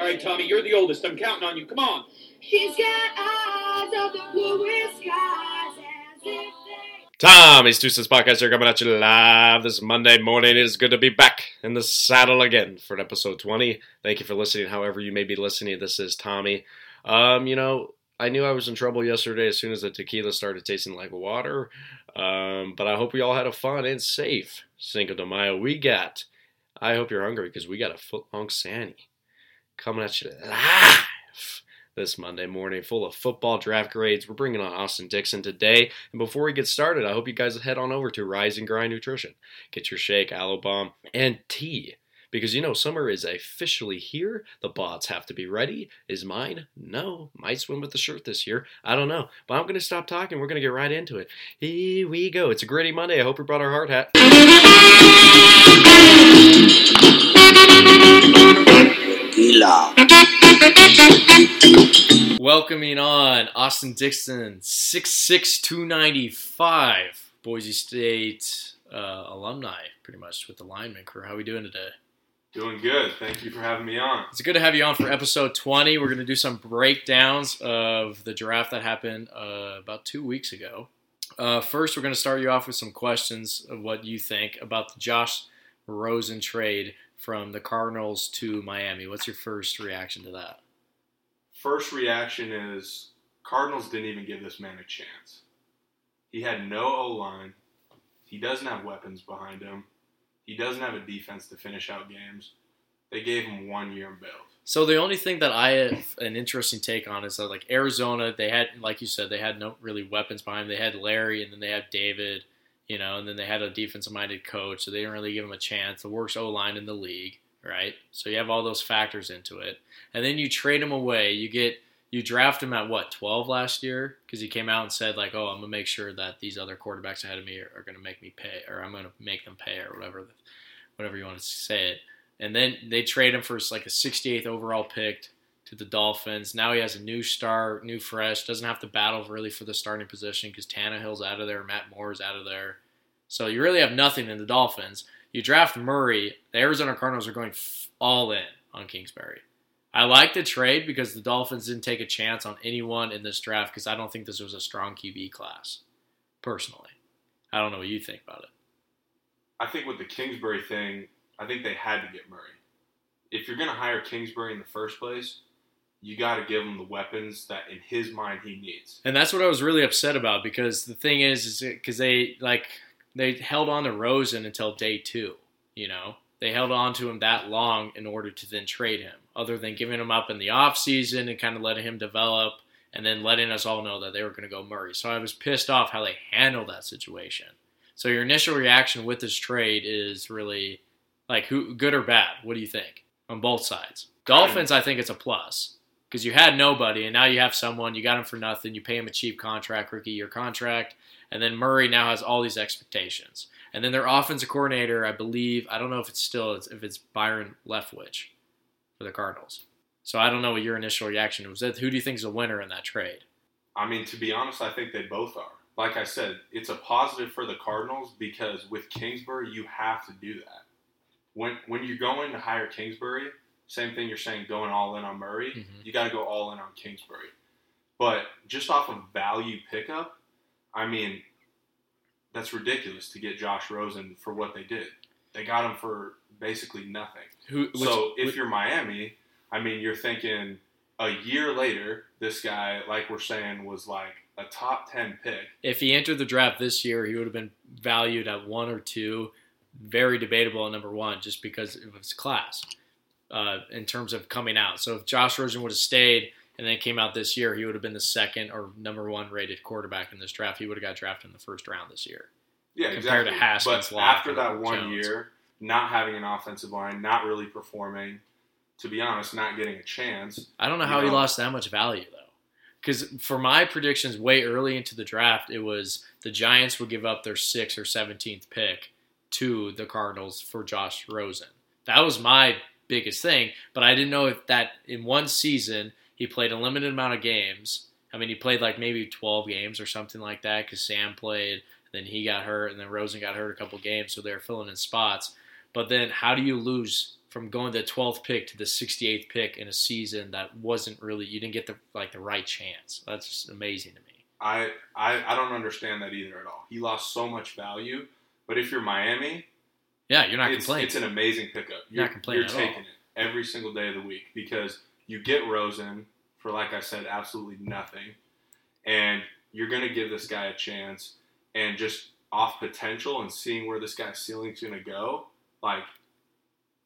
All right, Tommy, you're the oldest. I'm counting on you. Come on. She's got eyes of the bluest skies as if they. Tommy's Two Cents Podcast here coming at you live this Monday morning. It is good to be back in the saddle again for episode 20. Thank you for listening, however you may be listening. This is Tommy. Um, you know, I knew I was in trouble yesterday as soon as the tequila started tasting like water. Um, but I hope we all had a fun and safe Cinco de Mayo. We got, I hope you're hungry because we got a foot long Sandy coming at you live this Monday morning, full of football draft grades. We're bringing on Austin Dixon today. And before we get started, I hope you guys head on over to Rise and Grind Nutrition. Get your shake, aloe bomb, and tea. Because you know, summer is officially here. The bots have to be ready. Is mine? No. Might swim with the shirt this year. I don't know. But I'm going to stop talking. We're going to get right into it. Here we go. It's a gritty Monday. I hope you brought our hard hat. Tequila. Welcoming on Austin Dixon, 66295, Boise State uh, alumni, pretty much with the lineman crew. How are we doing today? Doing good. Thank you for having me on. It's good to have you on for episode 20. We're going to do some breakdowns of the draft that happened uh, about two weeks ago. Uh, first, we're going to start you off with some questions of what you think about the Josh Rosen trade from the Cardinals to Miami. What's your first reaction to that? First reaction is Cardinals didn't even give this man a chance. He had no O line. He doesn't have weapons behind him. He doesn't have a defense to finish out games. They gave him one year in build. So the only thing that I have an interesting take on is that like Arizona, they had like you said, they had no really weapons behind them. They had Larry and then they had David, you know, and then they had a defensive minded coach, so they didn't really give him a chance. The worst O line in the league, right? So you have all those factors into it. And then you trade him away. You get you draft him at what, twelve last year? Because he came out and said like, Oh, I'm gonna make sure that these other quarterbacks ahead of me are, are gonna make me pay or I'm gonna make them pay or whatever whatever you want to say it. And then they trade him for like a 68th overall pick to the Dolphins. Now he has a new start, new fresh. Doesn't have to battle really for the starting position because Tannehill's out of there, Matt Moore's out of there. So you really have nothing in the Dolphins. You draft Murray. The Arizona Cardinals are going all in on Kingsbury. I like the trade because the Dolphins didn't take a chance on anyone in this draft because I don't think this was a strong QB class. Personally, I don't know what you think about it. I think with the Kingsbury thing, I think they had to get Murray. If you're going to hire Kingsbury in the first place, you got to give him the weapons that in his mind he needs. And that's what I was really upset about because the thing is, is because they like they held on to Rosen until day two. You know, they held on to him that long in order to then trade him. Other than giving him up in the offseason and kind of letting him develop, and then letting us all know that they were going to go Murray. So I was pissed off how they handled that situation. So your initial reaction with this trade is really like who good or bad? What do you think on both sides? Dolphins, I think it's a plus because you had nobody and now you have someone. You got him for nothing. You pay him a cheap contract, rookie year contract, and then Murray now has all these expectations. And then their offensive coordinator, I believe, I don't know if it's still if it's Byron Leftwich for the Cardinals. So I don't know what your initial reaction was. Who do you think is a winner in that trade? I mean, to be honest, I think they both are. Like I said, it's a positive for the Cardinals because with Kingsbury, you have to do that. When when you're going to hire Kingsbury, same thing you're saying going all in on Murray, Mhm. you got to go all in on Kingsbury. But just off of value pickup, I mean, that's ridiculous to get Josh Rosen for what they did. They got him for basically nothing. Who? Which, so if which- you're Miami, I mean, you're thinking a year later, this guy, like we're saying, was like a top ten pick. if he entered the draft this year, he would have been valued at one or two. Very debatable at number one, just because of his class uh, in terms of coming out. So if Josh Rosen would have stayed and then came out this year, he would have been the second or number one rated quarterback in this draft. He would have got drafted in the first round this year. Yeah, Compared to exactly. Haskins, but after that one Jones. year, not having an offensive line, not really performing, to be honest, not getting a chance. I don't know how he lost that much value though. Because for my predictions way early into the draft, it was the Giants would give up their sixth or seventeenth pick to the Cardinals for Josh Rosen. That was my biggest thing. But I didn't know if that in one season he played a limited amount of games. I mean, he played like maybe twelve games or something like that because Sam played, then he got hurt, and then Rosen got hurt a couple games, so they're filling in spots. But then, how do you lose from going the 12th pick to the 68th pick in a season that wasn't really you didn't get the like the right chance. That's just amazing to me. I, I I don't understand that either at all. He lost so much value, but if you're Miami, Yeah, you're not it's, complaining. it's an amazing pickup. You're You're, not complaining you're at all. taking it every single day of the week because you get Rosen for, like I said, absolutely nothing, and you're going to give this guy a chance, and just off potential and seeing where this guy's ceiling's going to go, like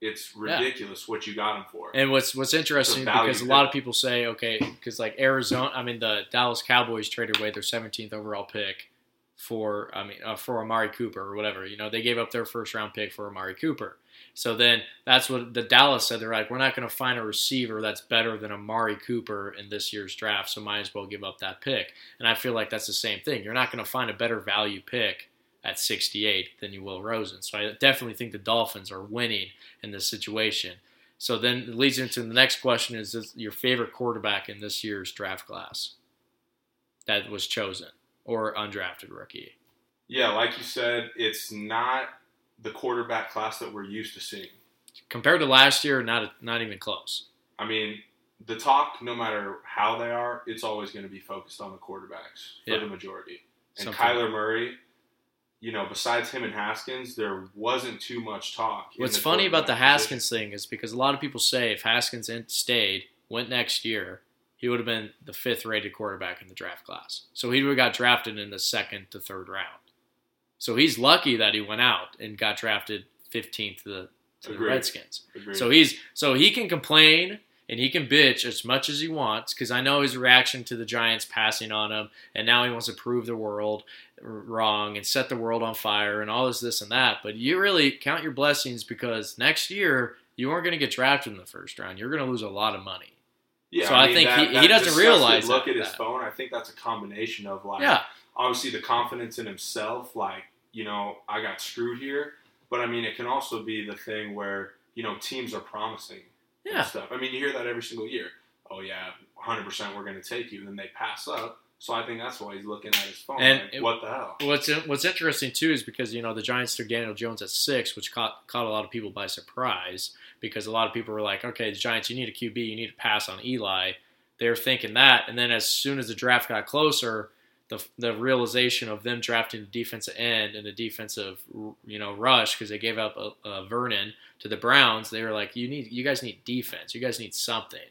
it's Yeah. ridiculous what you got him for. And what's what's interesting because a lot of people say okay because like Arizona, I mean the Dallas Cowboys traded away their 17th overall pick for I mean uh, for Amari Cooper or whatever. You know they gave up their first round pick for Amari Cooper. So then that's what the Dallas said. They're like we're not going to find a receiver that's better than Amari Cooper in this year's draft. So might as well give up that pick. And I feel like that's the same thing. You're not going to find a better value pick at 68 than you will Rosen. So I definitely think the Dolphins are winning in this situation. So then it leads into the next question is your favorite quarterback in this year's draft class that was chosen or undrafted rookie? yeah, like you said, it's not the quarterback class that we're used to seeing. Compared to last year, not not even close. I mean, the talk, no matter how they are, it's always going to be focused on the quarterbacks for Yeah. the majority. And Something- Kyler Murray, you know, besides him and Haskins, there wasn't too much talk. What's funny about the Haskins thing is because a lot of people say if Haskins stayed, went next year, he would have been the fifth rated quarterback in the draft class. So he would have got drafted in the second to third round. So he's lucky that he went out and got drafted 15th to the, to the Redskins. Agreed. So he's so he can complain and he can bitch as much as he wants because I know his reaction to the Giants passing on him, and now he wants to prove the world wrong and set the world on fire and all this, this, and that. But you really count your blessings because next year you aren't going to get drafted in the first round. You're going to lose a lot of money. Yeah, so I think he- he doesn't realize Look that- at his that. phone. I think that's a combination of like, Yeah, obviously the confidence in himself, like, you know, I got screwed here. But I mean, it can also be the thing where, you know, teams are promising yeah. stuff. I mean, you hear that every single year. Oh, yeah, 100% we're going to take you. And then they pass up. So I think that's why he's looking at his phone. And like, it- what the hell? What's what's interesting too is because you know the Giants took Daniel Jones at six, which caught caught a lot of people by surprise because a lot of people were like, okay, the Giants, you need a QB, you need to pass on Eli. They were thinking that, and then as soon as the draft got closer, the the realization of them drafting the defensive end and the defensive you know rush because they gave up uh, uh, Vernon to the Browns, they were like, you need you guys need defense, you guys need something.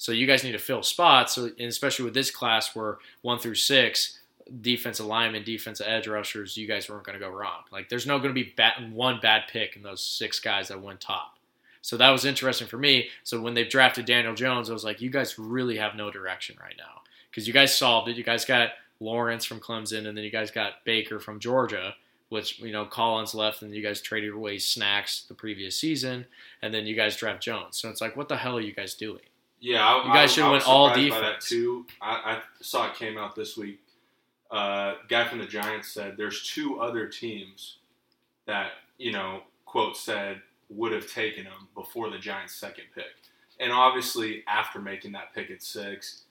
So you guys need to fill spots. So and especially with this class where one through six, defensive linemen, defensive edge rushers, you guys weren't going to go wrong. Like there's no going to be one bad pick in those six guys that went top. So that was interesting for me. So when they drafted Daniel Jones, I was like, you guys really have no direction right now because you guys solved it. You guys got Lawrence from Clemson, and then you guys got Baker from Georgia. Which you know, Collins left, and you guys traded away snacks the previous season, and then you guys draft Jones. So it's like, what the hell are you guys doing? Yeah, I, You guys should've I went all that defense. too. I, I saw it came out this week. Uh, guy from the Giants said there's two other teams that you know quote said would have taken him before the Giants' second pick, and obviously after making that pick at six,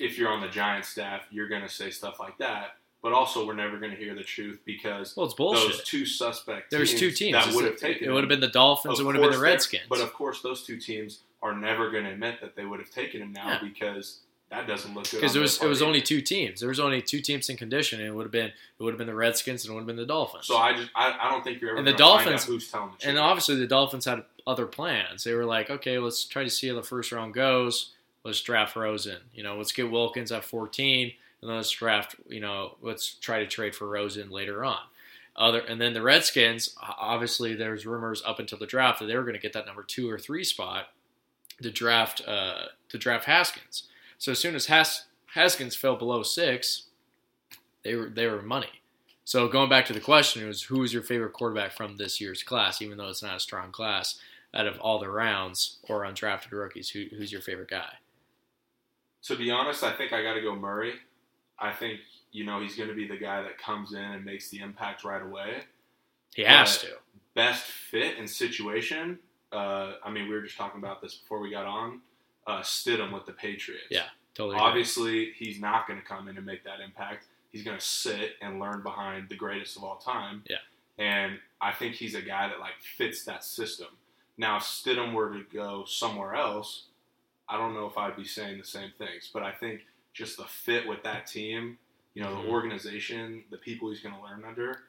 if you're on the Giants staff, you're going to say stuff like that. But also, we're never going to hear the truth because Well, it's bullshit. those two suspect There's teams two teams. that would have taken it would have been the Dolphins. It would have been the Redskins. But of course, those two teams are never going to admit that they would have taken him now Yeah. because that doesn't look good. because it was it was only two teams. There was only two teams in condition, and it would have been it would have been the Redskins and it would have been the Dolphins. So I just I, I don't think you're ever. And the Dolphins- out who's telling the truth. and obviously the Dolphins had other plans. They were like, okay, let's try to see how the first round goes. Let's draft Rosen. You know, let's get Wilkins at 14, and then let's draft. You know, let's try to trade for Rosen later on. Other and then the Redskins. Obviously, there's rumors up until the draft that they were going to get that number two or three spot to draft uh, to draft Haskins. So as soon as Has- Haskins fell below six, they were they were money. So going back to the question, it was who is your favorite quarterback from this year's class? Even though it's not a strong class, out of all the rounds or undrafted rookies, who, who's your favorite guy? to be honest, I think I got to go Murray. I think you know he's going to be the guy that comes in and makes the impact right away. He has But- to. Best fit and situation. Uh, I mean, we were just talking about this before we got on. Uh, Stidham with the Patriots. Yeah, Totally. agree. Obviously, he's not going to come in and make that impact. He's going to sit and learn behind the greatest of all time. Yeah. And I think he's a guy that like fits that system. Now, if Stidham were to go somewhere else, I don't know if I'd be saying the same things. But I think just the fit with that team, you know, Mhm. the organization, the people he's going to learn under.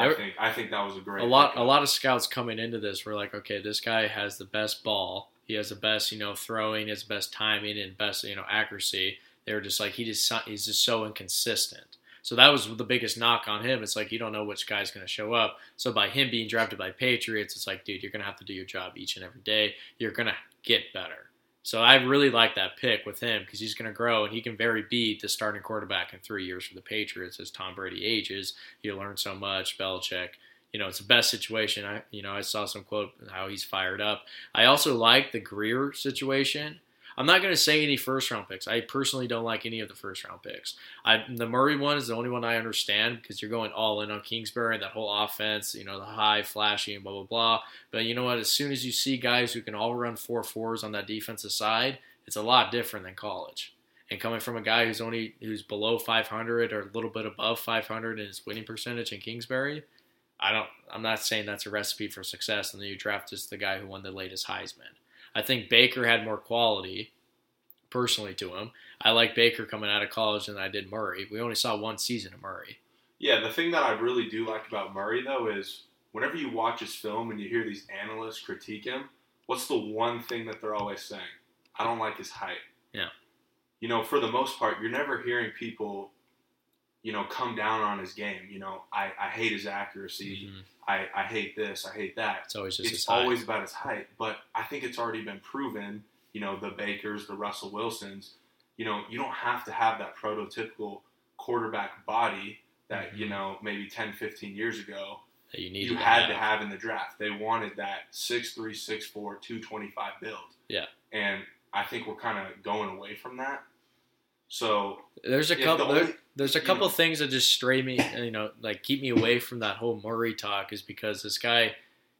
I think I think that was a great a lot pickup. a lot of scouts coming into this were like, okay, this guy has the best ball. He has the best, you know, throwing, his best timing and best, you know, accuracy. They were just like he just he's just so inconsistent. So that was the biggest knock on him. It's like you don't know which guy's going to show up. So by him being drafted by Patriots, it's like, dude, you're going to have to do your job each and every day. You're going to get better. So I really like that pick with him because he's going to grow and he can very be the starting quarterback in three years for the Patriots as Tom Brady ages. You learn so much. Belichick, you know, it's the best situation. I, you know, I saw some quote how he's fired up. I also like the Grier situation. I'm not going to say any first round picks. I personally don't like any of the first round picks. I, the Murray one is the only one I understand because you're going all in on Kingsbury and that whole offense, you know, the high, flashy, and blah, blah, blah. But you know what? As soon as you see guys who can all run four fours on that defensive side, it's a lot different than college. And coming from a guy who's only who's below 500 or a little bit above 500 in his winning percentage in Kingsbury, I don't. I'm not saying that's a recipe for success. And then you draft just the guy who won the latest Heisman. I think Baker had more quality, personally, to him. I like Baker coming out of college than I did Murray. We only saw one season of Murray. Yeah, the thing that I really do like about Murray though is whenever you watch his film and you hear these analysts critique him, what's the one thing that they're always saying? I don't like his height. Yeah. You know, for the most part, you're never hearing people, you know, come down on his game. You know, I, I hate his accuracy. Mhm. I, I hate this. I hate that. It's always just it's his height. It's always about his height. But I think it's already been proven, you know, the Bakers, the Russell Wilsons, you know, you don't have to have that prototypical quarterback body that, you Mhm. know, maybe 10, 15 years ago that you you had to have in the draft. They wanted that 6'3, 6'4, 225 build. Yeah. And I think we're kind of going away from that. So, There's a couple. the there- there's a you couple know- things that just stray me, you know, like keep me away from that whole Murray talk. Is because this guy,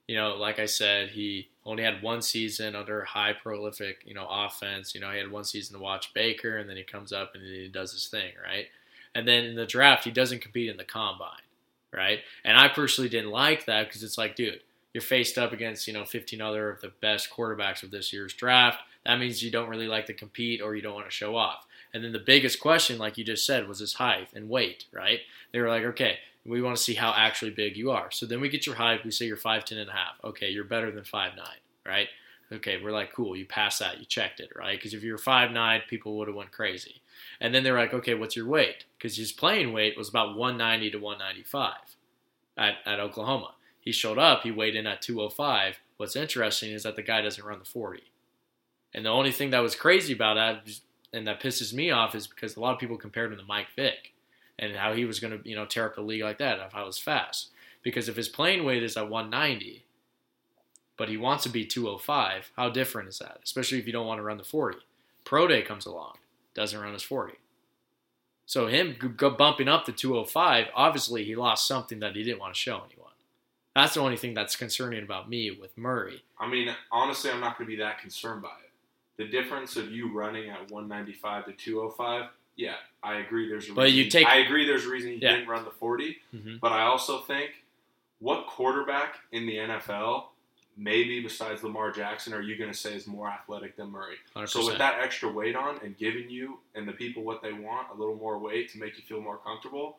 you know, like I said, he only had one season under high prolific, you know, offense. You know, he had one season to watch Baker, and then he comes up and he does his thing, right? And then in the draft, he doesn't compete in the combine, right? And I personally didn't like that because it's like, dude, you're faced up against, you know, 15 other of the best quarterbacks of this year's draft. That means you don't really like to compete or you don't want to show off. And then the biggest question, like you just said, was his height and weight, right? They were like, okay, we want to see how actually big you are. So then we get your height. We say you're 5'10 and a half. Okay, you're better than 5'9, right? Okay, we're like, cool, you passed that. You checked it, right? Because if you're 5'9, people would have went crazy. And then they're like, okay, what's your weight? Because his playing weight was about 190 to 195 at, at Oklahoma. He showed up, he weighed in at 205. What's interesting is that the guy doesn't run the 40. And the only thing that was crazy about that, and that pisses me off, is because a lot of people compared him to Mike Vick and how he was going to, you know, tear up the league like that if I was fast. Because if his playing weight is at 190, but he wants to be 205, how different is that? Especially if you don't want to run the 40. Pro Day comes along, doesn't run his 40. So him g- bumping up to 205, obviously he lost something that he didn't want to show anyone. That's the only thing that's concerning about me with Murray. I mean, honestly, I'm not going to be that concerned by it. The difference of you running at 195 to 205, yeah, I agree. There's a But reason. you take- I agree. There's a reason he Yeah. didn't run the 40. Mm-hmm. But I also think, what quarterback in the NFL, maybe besides Lamar Jackson, are you going to say is more athletic than Murray? 100%. So with that extra weight on and giving you and the people what they want, a little more weight to make you feel more comfortable,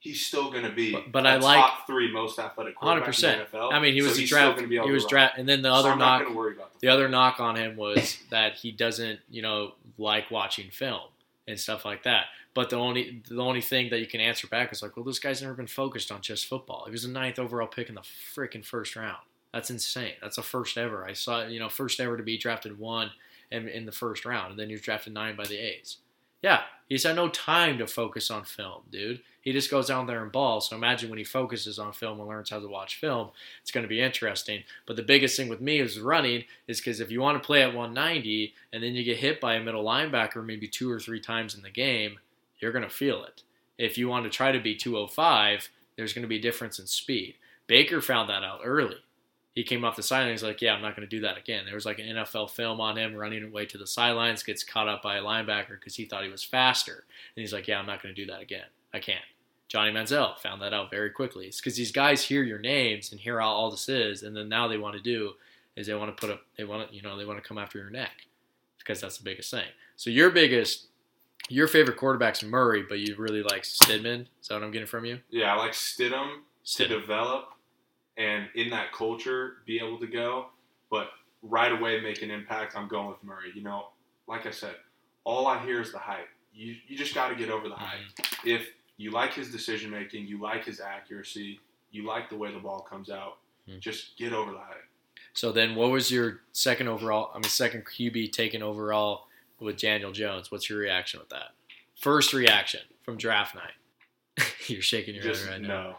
he's still going to be But- but I like- top three most athletic quarterback 100%. in NFL. I mean, he was so a draft. gonna be He was draft, and then the other I'm knock, the, the other knock on him was that he doesn't, you know, like watching film and stuff like that. But the only the only thing that you can answer back is like, well, this guy's never been focused on just football. He was a ninth overall pick in the freaking first round. That's insane. That's a first ever. I saw, you know, first ever to be drafted one in, in the first round, and then he was drafted nine by the A's. Yeah, he's had no time to focus on film, dude. He just goes down there and balls. So imagine when he focuses on film and learns how to watch film, it's going to be interesting. But the biggest thing with me is running is because if you want to play at 190 and then you get hit by a middle linebacker maybe two or three times in the game, you're going to feel it. If you want to try to be 205, there's going to be a difference in speed. Baker found that out early. He came off the sideline. He's like, "Yeah, I'm not going to do that again." There was like an NFL film on him running away to the sidelines, gets caught up by a linebacker because he thought he was faster, and he's like, "Yeah, I'm not going to do that again. I can't." Johnny Manziel found that out very quickly. It's because these guys hear your names and hear how all this is, and then now they want to do is they want to put up they want to you know they want to come after your neck because that's the biggest thing. So your biggest your favorite quarterback's Murray, but you really like Stidham. Is that what I'm getting from you? Yeah, I like Stidham to develop and in that culture be able to go, but right away make an impact. I'm going with Murray. You know, like I said, all I hear is the hype. You you just got to get over the hype. If you like his decision making, you like his accuracy, you like the way the ball comes out, Hmm. just get over the hype. So then, what was your second overall? I mean, second QB taken overall with Daniel Jones. What's your reaction with that? First reaction from draft night. You're shaking your Just head right now.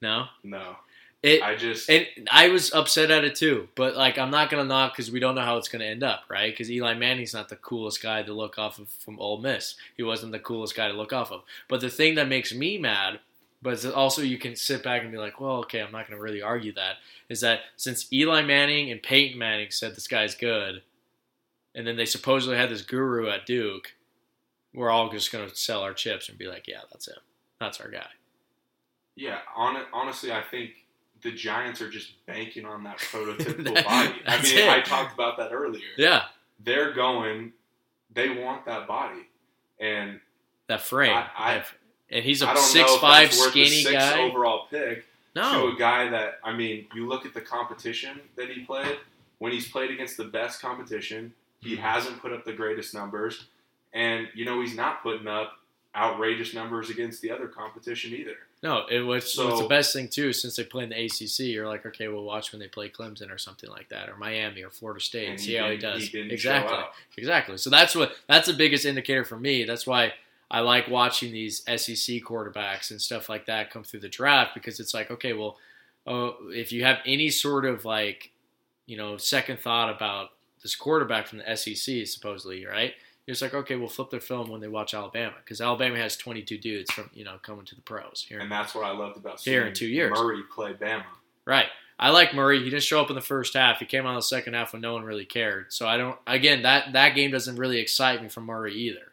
no, No, no. It. I just and I was upset at it too, but like I'm not gonna knock because we don't know how it's gonna end up, right? Because Eli Manning's not the coolest guy to look off of from Ole Miss. He wasn't the coolest guy to look off of. But the thing that makes me mad, but also you can sit back and be like, well, okay, I'm not gonna really argue that. Is that since Eli Manning and Peyton Manning said this guy's good, and then they supposedly had this guru at Duke, we're all just gonna sell our chips and be like, yeah, that's him, that's our guy. yeah. On honestly, I think the Giants are just banking on that prototypical That- body. I mean, it. I talked about that earlier. Yeah, They're going. They want that body, and that frame. I- I- and he's a six five skinny sixth guy. overall pick No, to a guy that I mean, you look at the competition that he played. When he's played against the best competition, he hmm. hasn't put up the greatest numbers, and you know he's not putting up outrageous numbers against the other competition either. No. It was So- what's the best thing too. Since they play in the ACC, you're like, okay, we'll watch when they play Clemson or something like that, or Miami or Florida State, and see how he does. didn't exactly, exactly. So that's what that's the biggest indicator for me. That's why I like watching these SEC quarterbacks and stuff like that come through the draft because it's like, okay, well, uh, if you have any sort of like, you know, second thought about this quarterback from the SEC, supposedly, right? You're like, okay, we'll flip their film when they watch Alabama because Alabama has 22 dudes from you know coming to the pros here. And that's what I loved about Here in two years. Murray play Bama. Right. I like Murray. He didn't show up in the first half. He came out in the second half when no one really cared. So I don't. Again, that that game doesn't really excite me from Murray either,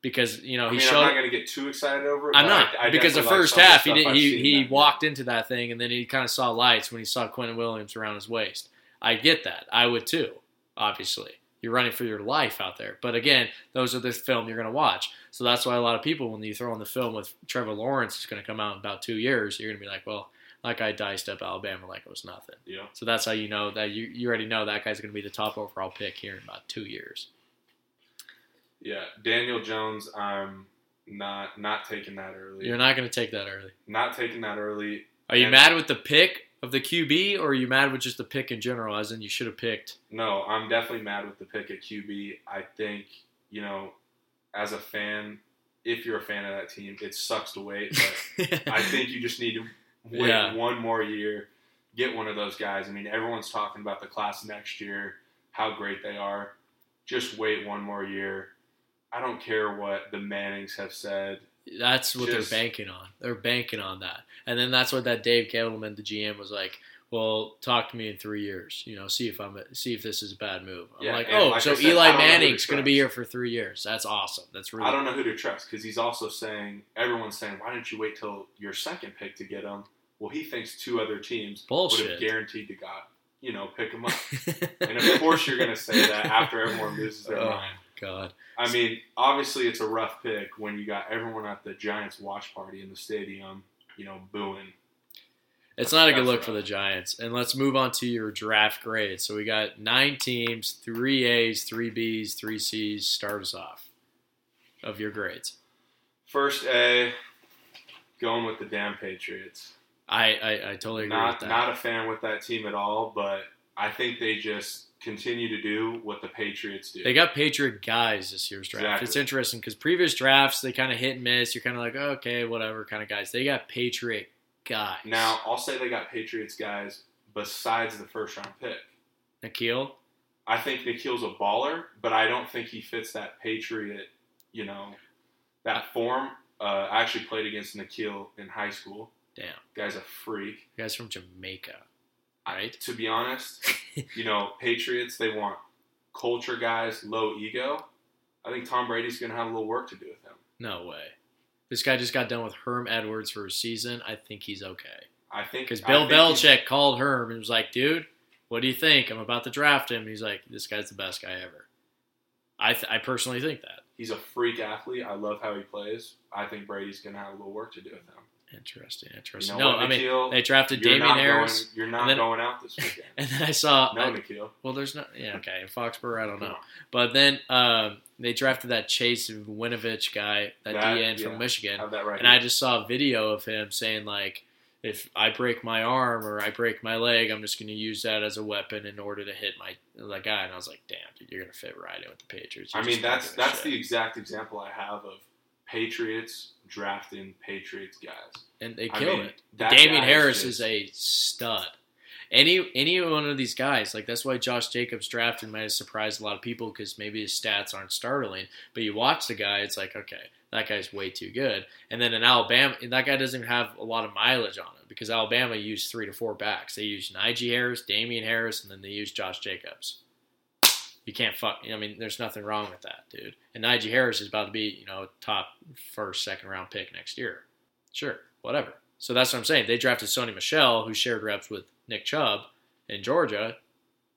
because you know I he mean, showed. I'm not going to get too excited over it. I'm not I, I because the like first some the half he did, he he walked into that thing and then he kind of saw lights when he saw Quinnen Williams around his waist. I get that. I would too. Obviously, you're running for your life out there. But again, those are the film you're going to watch. So that's why a lot of people, when you throw in the film with Trevor Lawrence, is going to come out in about two years. You're going to be like, well, that guy diced up Alabama like it was nothing. Yeah. So that's how you know that you you already know that guy's going to be the top overall pick here in about two years. Yeah, Daniel Jones. I'm not not taking that early. You're not going to take that early. not taking that early. Are you And- mad with the pick of the QB, or are you mad with just the pick in general, as in you should have picked? No, I'm definitely mad with the pick at QB. I think you know, as a fan, if you're a fan of that team, it sucks to wait. But I think you just need to wait Yeah. one more year, get one of those guys. I mean, everyone's talking about the class next year, how great they are. Just wait one more year. I don't care what the Mannings have said. That's what Just- they're banking on. They're banking on that, and then that's what that Dave Gettleman, the GM, was like. Well, talk to me in three years. You know, see if I'm see if this is a bad move. I'm Yeah, like, oh, like so said, Eli don't know who to Manning's going to be here for three years. That's awesome. That's really I don't know who to trust because he's also saying everyone's saying, why didn't you wait till your second pick to get him? Well, he thinks two other teams would have guaranteed to got you know pick him up. And of course, you're going to say that after everyone loses their Oh. mind. God, I mean, obviously, it's a rough pick when you got everyone at the Giants watch party in the stadium, you know, booing. It's not a good That's look rough. for the Giants. And let's move on to your draft grade. So we got nine teams, three A's, three B's, three C's. Start us off of your grades. First A, going with the damn Patriots. I, I, I totally agree Not not a fan with that team at all, but I think they just continue to do what the Patriots do. they got Patriot guys this year's draft. Exactly. It's interesting because previous drafts they kind of hit and miss. You're kind of like, oh, okay, whatever kind of guys. They got Patriot guys. now, I'll say they got Patriots guys besides the first round pick. N'Keal, I think N'Keal's a baller, but I don't think he fits that Patriot, you know, that form. Uh, I actually played against N'Keal in high school. damn, Guy's a freak. guys from Jamaica, right? To be honest, you know, Patriots, they want culture guys, low ego. I think Tom Brady's going to have a little work to do with him. No way. This guy just got done with Herm Edwards for a season. I think he's okay. I think Because Bill think Belichick called Herm and was like, dude, What do you think? I'm about to draft him. He's like, this guy's the best guy ever. I th- I personally think that. He's a freak athlete. I love how he plays. I think Brady's going to have a little work to do with him. Interesting, You interesting. know no, what, I mean they drafted Damien Harris, Going, you're not and then- going out this weekend. and then I saw no, I- N'Keal. well, there's not yeah okay in Foxborough I don't know, but then um, they drafted that Chase Winovich guy, that, That- DN yeah. from Michigan, Have that right. and I just saw a video of him saying like, if I break my arm or I break my leg, I'm just going to use that as a weapon in order to hit my that guy. And I was like, damn, dude, you're going to fit right in with the Patriots. I You're mean, that's that's shit. the exact example I have of Patriots drafting Patriots guys. and they I killed mean, it. guy Harris just- is a stud. Any any one of these guys, like that's why Josh Jacobs drafted might have surprised a lot of people because maybe his stats aren't startling. But you watch the guy, it's like okay, that guy's way too good. And then in Alabama, that guy doesn't even have a lot of mileage on him because Alabama used three to four backs. They used Najee Harris, Damien Harris, and then they used Josh Jacobs. You can't fuck. I mean, there's nothing wrong with that, dude. And Najee Harris is about to be, you know, top first, second round pick next year. Sure, whatever. So that's what I'm saying. They drafted Sony Michel, who shared reps with Nick Chubb in Georgia,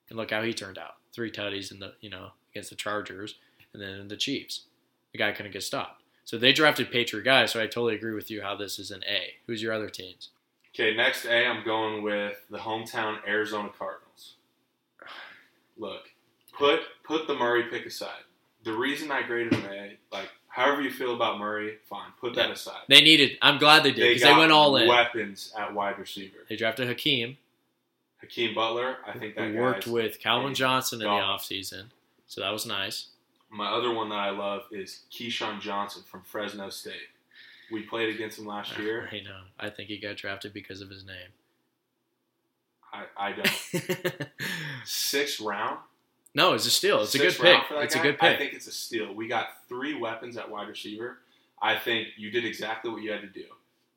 and look how he turned out. Three tutties in the, you know, against the Chargers, and then the Chiefs. The guy couldn't get stopped. So they drafted Patriot guys. So I totally agree with you how this is an A. Who's your other teams? Okay, next A, I'm going with the hometown Arizona Cardinals. Look, put put the Murray pick aside. The reason I graded him A, like however you feel about Murray, fine, put that aside. They needed. I'm glad they did They because they, got went all in. Weapons at wide receiver. They drafted Hakeem, Hakeem Butler, I think that worked with Calvin Johnson in the dog. offseason. So that was nice. My other one that I love is KeeSean Johnson from Fresno State. We played against him last year. I know. I think he got drafted because of his name. I, I don't. Sixth round. No, it's a steal. It's a good pick. It's a good good I think it's a steal. We got three weapons at wide receiver. I think you did exactly what you had to do.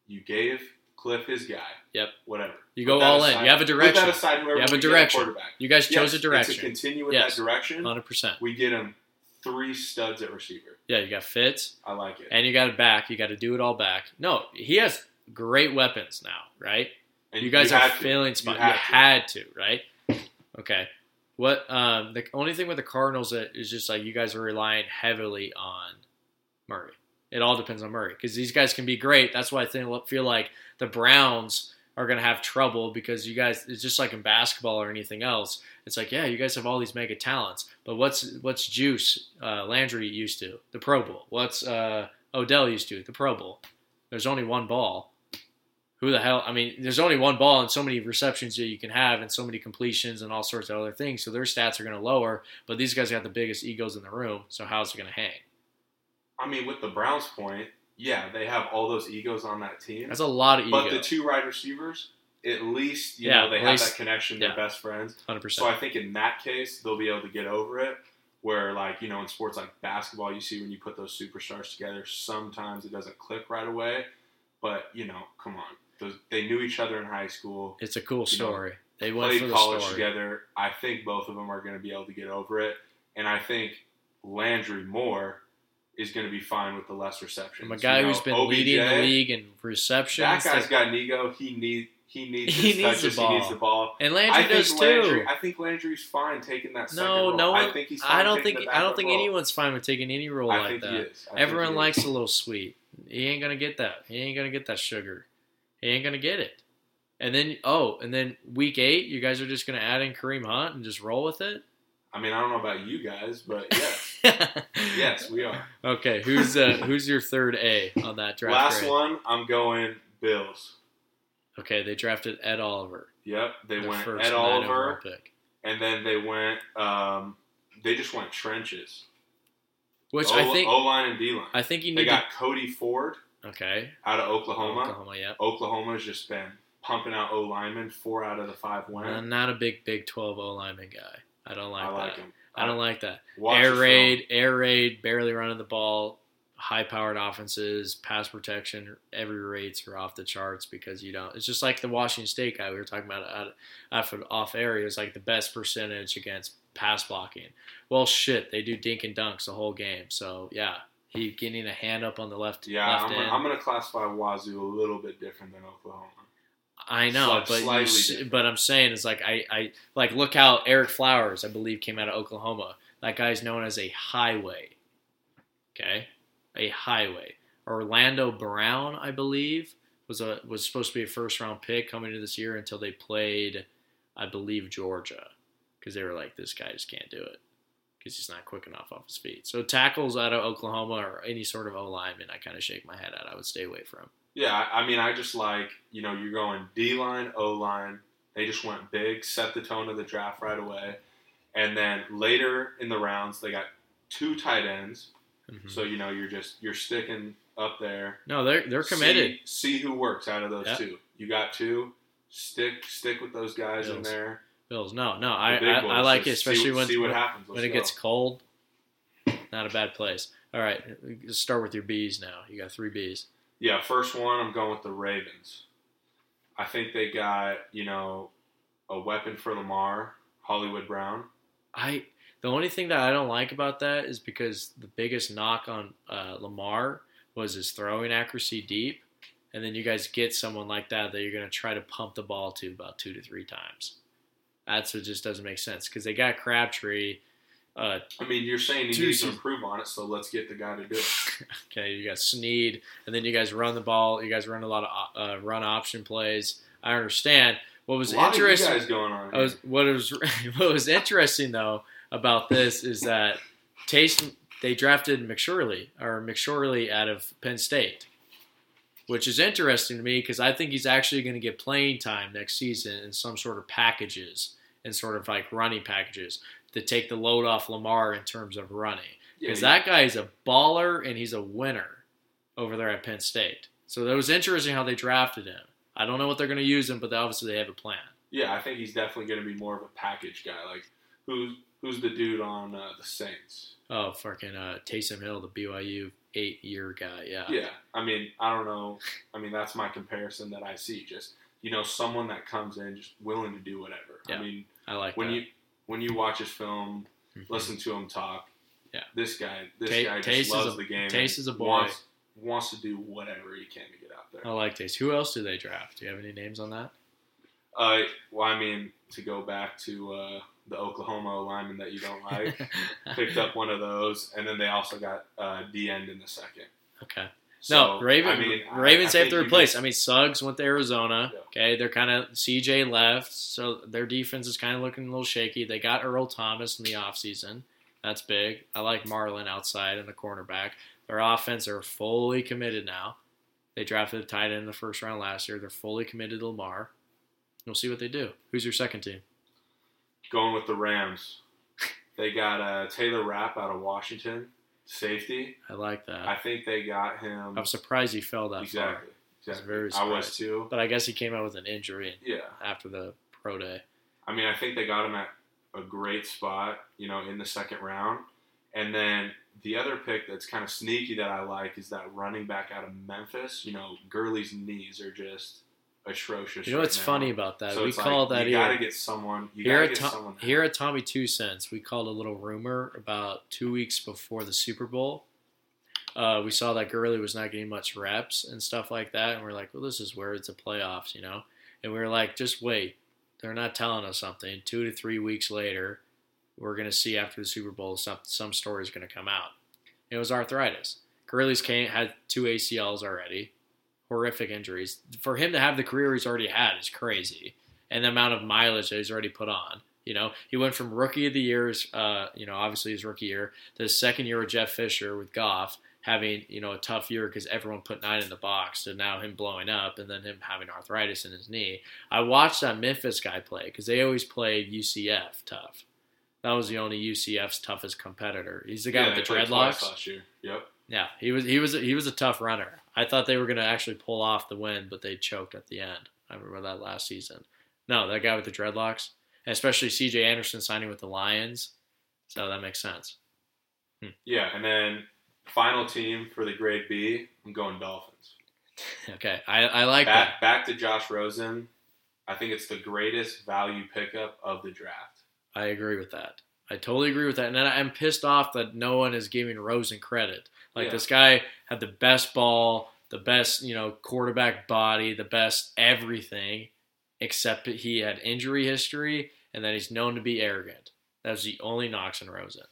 You gave Cliff his guy. Yep. Whatever. You go all in. You have a Put direction. that aside. Whoever You have a we get at direction. You guys chose Yes, a direction. To continue with Yes. that direction, Hundred percent. we get him three studs at receiver. Yeah, you got Fitz, I like it. and you got it back. You got to do it all back. No, he has great weapons now, right? And you guys are had to. failing spot. You had had, to. right? Okay. What um the only thing with the Cardinals that is just like you guys are relying heavily on Murray. It all depends on Murray because these guys can be great. That's why I think feel like the Browns are going to have trouble because you guys it's just like in basketball or anything else. It's like yeah, you guys have all these mega talents, but what's what's Juice uh, Landry used to the Pro Bowl? What's uh, Odell used to the Pro Bowl? There's only one ball who the hell? I mean, there's only one ball and so many receptions that you can have, and so many completions and all sorts of other things. So their stats are going to lower. But these guys got the biggest egos in the room. So how's it going to hang? I mean, with the Browns' point, yeah, they have all those egos on that team. That's a lot of ego. But the two wide receivers, at least you Yeah, know they at have least- that connection. They're yeah. best friends. 100%. So I think in that case, they'll be able to get over it. Where like you know in sports like basketball, you see when you put those superstars together, sometimes it doesn't click right away. But you know, come on, those, they knew each other in high school, It's a cool you know, story. They went played college story. together. I think both of them are going to be able to get over it, and I think Landry Moore is going to be fine with the less receptions. From a guy You know, who's been OBJ, leading the league in receptions. That guy's got an ego. He need he needs He needs the ball. He needs the ball. and Landry think does Landry. too. I think Landry's fine taking that second No, no I one. think he's. Fine I don't think. I don't think role. anyone's fine with taking any role I like that. he is. I think Everyone likes a little sweet. He ain't gonna get that. He ain't gonna get that sugar. He ain't gonna get it. And then oh, and then week eight, you guys are just gonna add in Kareem Hunt and just roll with it. I mean, I don't know about you guys, but yes, yes, we are. Okay, who's uh, who's your third A on that draft? Last grade? one, I'm going Bills. Okay, they drafted Ed Oliver. Yep, they went Ed Oliver, pick, and then they went. Um, they just went trenches. which I think O line and D line. I think you need. They got Cody Ford to. Okay, out of Oklahoma. Oklahoma, yeah. Oklahoma's just been pumping out O linemen. Four out of the five uh, went. I'm not a big Big Twelve O lineman guy. I don't like I like that. him. I don't like that. Watch air raid, air raid, barely running the ball, high powered offenses, pass protection, every rates are off the charts because you don't. It's just like the Washington State guy we were talking about out, off, off area is like the best percentage against pass blocking. Well, shit, they do dink and dunks the whole game. So yeah, he getting a hand up on the left Yeah, left I'm, end. gonna- I'm going to classify Wazzu a little bit different than Oklahoma. I know, but s- but I'm saying is like I, I like look how Eric Flowers, I believe, came out of Oklahoma. That guy's known as a highway. Okay, a highway. Orlando Brown, I believe, was a was supposed to be a first round pick coming into this year until they played, I believe, Georgia, because they were like, this guy just can't do it because he's not quick enough off his feet. So tackles out of Oklahoma or any sort of O lineman, I kind of shake my head at. I would stay away from. Yeah, I mean, I just like you know you're going D line, O line. They just went big, set the tone of the draft right away, and then later in the rounds they got two tight ends. Mhm. So you know you're just you're sticking up there. No, they're they're committed. See, see who works out of those Yeah. two. You got two. Stick stick with those guys in there. Bills, no, no, I, I, I like it, Just see especially what- when see what happens. when it go. gets cold. Not a bad place. All right, let's start with your bees now. You got three bees. Yeah, first one, I'm going with the Ravens. I think they got, you know, a weapon for Lamar, Hollywood Brown. I the only thing that I don't like about that is because the biggest knock on uh, Lamar was his throwing accuracy deep, and then you guys get someone like that that you're going to try to pump the ball to about two to three times. That's what just doesn't make sense because they got Crabtree. Uh, I mean, you're saying he Two needs to improve on it, so let's get the guy to do it. Okay, you got Snead, and then you guys run the ball. You guys run a lot of uh, run option plays. I understand. What was a lot of you interesting? guys going on. Was, what was what was interesting though about this is that Taysom they drafted McSorley or McSorley out of Penn State, which is interesting to me because I think he's actually going to get playing time next season in some sort of packages and sort of like running packages to take the load off Lamar in terms of running Yeah, because that guy is a baller and he's a winner over there at Penn State. So that was interesting how they drafted him. I don't know what they're going to use him, but obviously they have a plan. yeah, I think he's definitely going to be more of a package guy. Like, who's who's the dude on uh, the Saints? Oh, fucking uh, Taysom Hill, the BYU eight-year guy. Yeah. Yeah, I mean, I don't know. I mean, that's my comparison that I see. Just you know, someone that comes in just willing to do whatever. Yeah. I mean, like when that. you when you watch his film, Mhm. listen to him talk. Yeah. This guy, this Ta- guy just loves a- the game. Taste is a boy. Wants, wants to do whatever he can to get out there. I like Taste. Who else do they draft? Do you have any names on that? Uh, well, I mean, to go back to uh, the Oklahoma lineman that you don't like, picked up one of those, and then they also got uh, D end in the second. okay. So, no, Raven, I mean, Ravens I have to replace. I mean, Suggs went to Arizona. Yeah. Okay, they're kind of CJ left, so their defense is kind of looking a little shaky. They got Earl Thomas in the offseason. That's big. I like Marlon outside and the cornerback. Their offense are fully committed now. They drafted a tight end in the first round last year. They're fully committed to Lamar. We'll see what they do. Who's your second team? going with the Rams. They got uh, Taylor Rapp out of Washington, safety. I like that. I think they got him I'm surprised he fell that far. exactly. exactly. very I was too. But I guess he came out with an injury Yeah, after the pro day. I mean, I think they got him at a great spot, you know, in the second round. And then the other pick that's kind of sneaky that I like is that running back out of Memphis. You know, Gurley's knees are just atrocious. You know right what's now. funny about that? So we call like, that you got to here. get someone. You Here got to at, get Tom, someone. here at Tommy Two Cents, we called a little rumor about two weeks before the Super Bowl. Uh, we saw that Gurley was not getting much reps and stuff like that, and we're like, well, this is where it's a playoffs, you know. And we were like, just wait, they're not telling us something. Two to three weeks later, we're gonna see after the Super Bowl some some story is gonna come out. It was arthritis. Gurley's came, had two ACLs already, horrific injuries. For him to have the career he's already had is crazy, and the amount of mileage that he's already put on. You know, he went from rookie of the year, uh, you know, obviously his rookie year, to his second year with Jeff Fisher with Goff having you know a tough year because everyone put nine in the box, to now him blowing up, and then him having arthritis in his knee. I watched that Memphis guy play because they always played UCF tough. That was the only UCF's toughest competitor. He's the guy yeah, with the dreadlocks. last year. Yep. Yeah, he was he was he was a tough runner. I thought they were going to actually pull off the win, but they choked at the end. I remember that last season. No, that guy with the dreadlocks, and especially C.J. Anderson signing with the Lions, so that makes sense. Hmm. Yeah, and then final team for the grade B, I'm going Dolphins. Okay, I, I like back back to Josh Rosen. I think it's the greatest value pickup of the draft. I agree with that. I totally agree with that, and I'm pissed off that no one is giving Rosen credit. Like Yeah. this guy had the best ball, the best, you know, quarterback body, the best everything, except that he had injury history and that he's known to be arrogant. That's the only knocks in Rosen.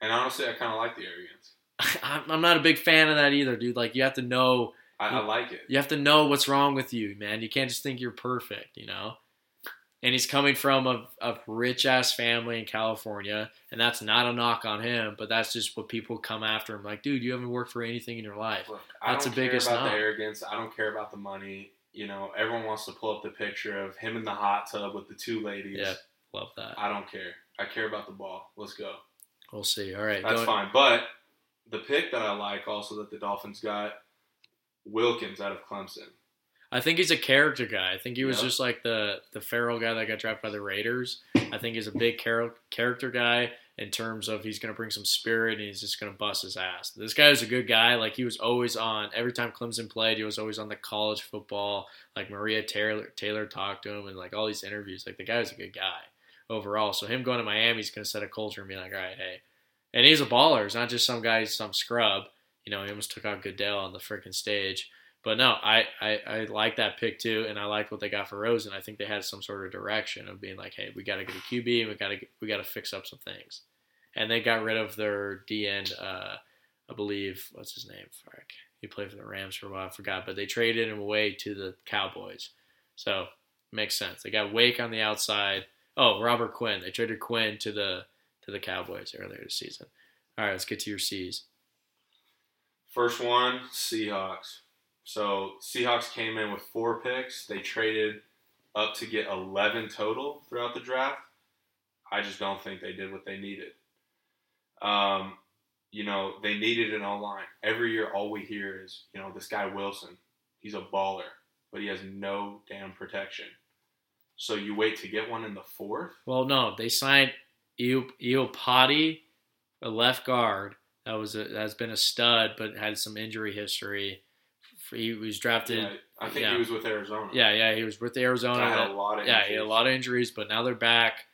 And honestly, I kind of like the arrogance. I'm I'm not a big fan of that either, dude. Like you have to know I, I like it. you have to know what's wrong with you, man. You can't just think you're perfect, you know? And he's coming from a, a rich ass family in California, and that's not a knock on him, but that's just what people come after him. Like, dude, you haven't worked for anything in your life. Look, I That's don't the biggest care about knock. the arrogance. I don't care about the money. You know, everyone wants to pull up the picture of him in the hot tub with the two ladies. Yeah. Love that. I don't care. I care about the ball. Let's go. We'll see. All right. That's going- fine. But the pick that I like also that the Dolphins got, Wilkins out of Clemson. I think he's a character guy. I think he was Yeah. just like the the Ferrell guy that got drafted by the Raiders. I think he's a big char- character guy in terms of he's going to bring some spirit and he's just going to bust his ass. This guy is a good guy. Like he was always on every time Clemson played. He was always on the college football. Like Maria Taylor Taylor talked to him and like all these interviews. Like the guy was a good guy overall. So him going to Miami is going to set a culture and be like, all right, hey, and he's a baller. He's not just some guy, some scrub. You know, he almost took out Goodell on the freaking stage. But no, I, I, I like that pick too, and I like what they got for Rosen. I think they had some sort of direction of being like, hey, we got to get a QB, and we got to we got to fix up some things, and they got rid of their D end, uh, I believe, what's his name? Frick, he played for the Rams for a while, I forgot, but they traded him away to the Cowboys, so makes sense. They got Wake on the outside. Oh, Robert Quinn. They traded Quinn to the to the Cowboys earlier this season. All right, let's get to your C's. First one, Seahawks. So Seahawks came in with four picks. They traded up to get 11 total throughout the draft. I just don't think they did what they needed. Um, you know, they needed an O line. Every year, all we hear is, you know, this guy Wilson, he's a baller, but he has no damn protection. So you wait to get one in the fourth? Well, no, they signed Iupati, a left guard that was a, that's been a stud, but had some injury history. He was drafted. Yeah, I think yeah. he was with Arizona. Yeah, yeah, he was with Arizona. Guy had a lot of yeah, he had a lot of injuries, but now they're back.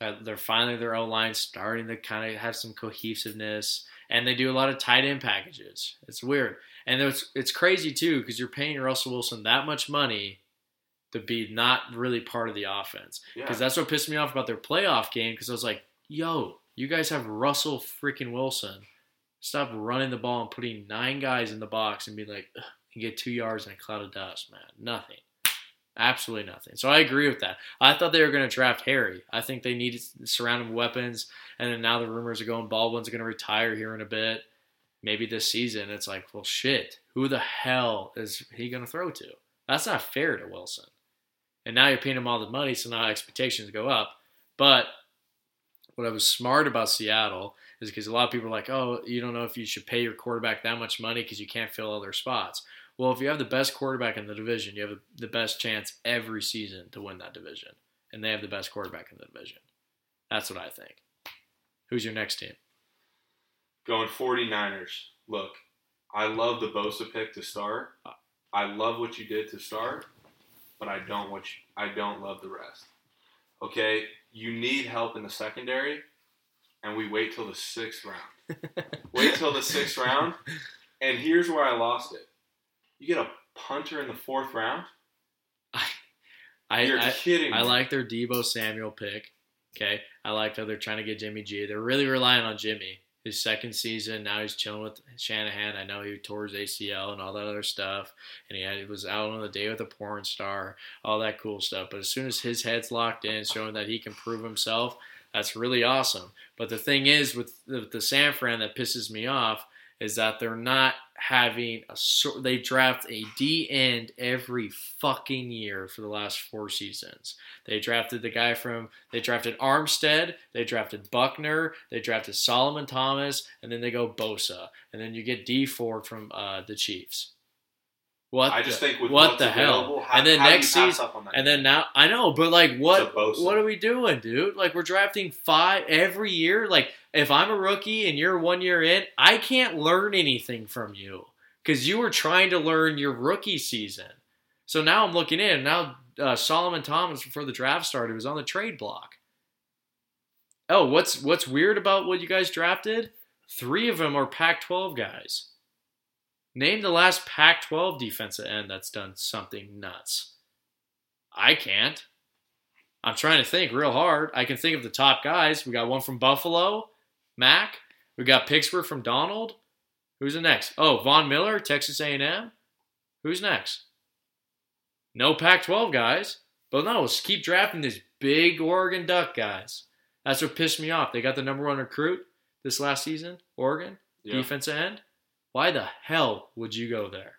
Uh, they're finally their O line starting to kind of have some cohesiveness, and they do a lot of tight end packages. It's weird, and it's it's crazy too because you're paying Russell Wilson that much money to be not really part of the offense. Yeah. Because that's what pissed me off about their playoff game. Because I was like, yo, you guys have Russell freaking Wilson. Stop running the ball and putting nine guys in the box and be like, "Ugh," and get two yards in a cloud of dust, man. Nothing. Absolutely nothing. So I agree with that. I thought they were going to draft Harry. I think they needed to surround him with weapons. And then now the rumors are going Baldwin's going to retire here in a bit. Maybe this season. It's like, well, shit. Who the hell is he going to throw to? That's not fair to Wilson. And now you're paying him all the money, so now expectations go up. But what I was smart about Seattle is because a lot of people are like, oh, you don't know if you should pay your quarterback that much money because you can't fill other spots. Well, if you have the best quarterback in the division, you have the best chance every season to win that division. And they have the best quarterback in the division. That's what I think. Who's your next team? Going 49ers. Look, I love the Bosa pick to start. I love what you did to start, but I don't what you, I don't love the rest. Okay, you need help in the secondary, and we wait till the sixth round. wait till the sixth round, and here's where I lost it. You get a punter in the fourth round. I, You're I, kidding. I like their Deebo Samuel pick. Okay, I like how they're trying to get Jimmy G. They're really relying on Jimmy. His second season, now he's chilling with Shanahan. I know he tore his ACL and all that other stuff, and he, had, he was out on the day with a porn star, all that cool stuff. But as soon as his head's locked in, showing that he can prove himself, that's really awesome. But the thing is, with the, the San Fran that pisses me off is that they're not having a sort. They draft a D end every fucking year for the last four seasons. They drafted the guy from. They drafted Armstead. They drafted Buckner. They drafted Solomon Thomas, and then they go Bosa, and then you get Dee Ford from uh, the Chiefs. What? I just the, think with what the hell? how- and then how do you next pass season, up on that? and then now I know, but like what? It's a Bosa. What are we doing, dude? Like we're drafting five every year. Like if I'm a rookie and you're one year in, I can't learn anything from you because you were trying to learn your rookie season. So now I'm looking in. Now uh, Solomon Thomas before the draft started was on the trade block. Oh, what's what's weird about what you guys drafted? Three of them are Pac-12 guys. Name the last Pac 12 defensive end that's done something nuts. I can't. I'm trying to think real hard. I can think of the top guys. We got one from Buffalo, Mack. We got Pittsburgh from Donald. Who's the next? Oh, Von Miller, Texas A&M. Who's next? No Pac-12 guys. But no, let's keep drafting these big Oregon Duck guys. That's what pissed me off. They got the number one recruit this last season, Oregon, Yeah. defensive end. Why the hell would you go there?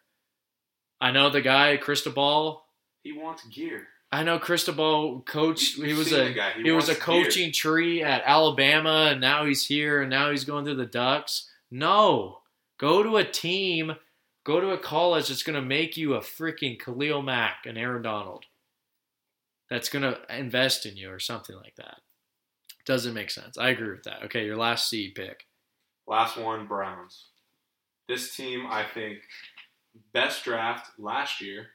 I know the guy, Cristobal. He wants gear. I know Cristobal coach. You- He was a. He he was a wants gear. coaching tree at Alabama, and now he's here, and now he's going to the Ducks. No, go to a team, go to a college that's going to make you a freaking Khalil Mack and Aaron Donald. That's going to invest in you or something like that. Doesn't make sense. I agree with that. Okay, your last seed pick. Last one, Browns. This team, I think, best draft last year.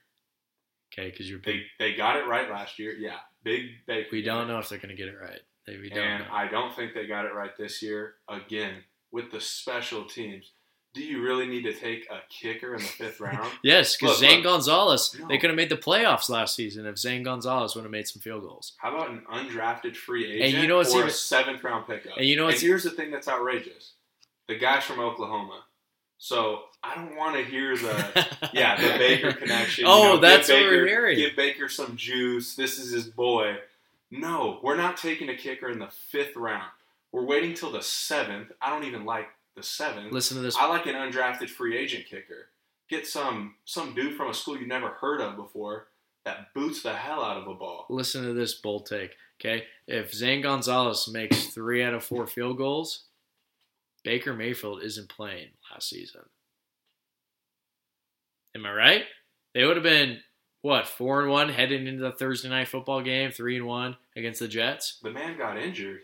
Okay, because you're They they got it right last year. Yeah, big Baker. we don't know if they're going to get it right. They, we don't and know. I don't think they got it right this year. Again, with the special teams, do you really need to take a kicker in the fifth round? yes, because Zane look. Gonzalez, No. they could have made the playoffs last season if Zane Gonzalez would have made some field goals. How about an undrafted free agent you know what's or even- a seventh round pickup? And you know what's- here's the thing that's outrageous: the guy's from Oklahoma. So I don't want to hear the yeah the Baker connection. you Oh, know, give that's what Baker, we're hearing. Give Baker some juice. This is his boy. No, we're not taking a kicker in the fifth round. We're waiting till the seventh. I don't even like the seventh. Listen to this. I like an undrafted free agent kicker. Get some some dude from a school you never heard of before that boots the hell out of a ball. Listen to this bold take. Okay, if Zane Gonzalez makes three out of four field goals, Baker Mayfield isn't playing last season. Am I right? They would have been what four and one heading into the Thursday night football game, three and one against the Jets. The man got injured.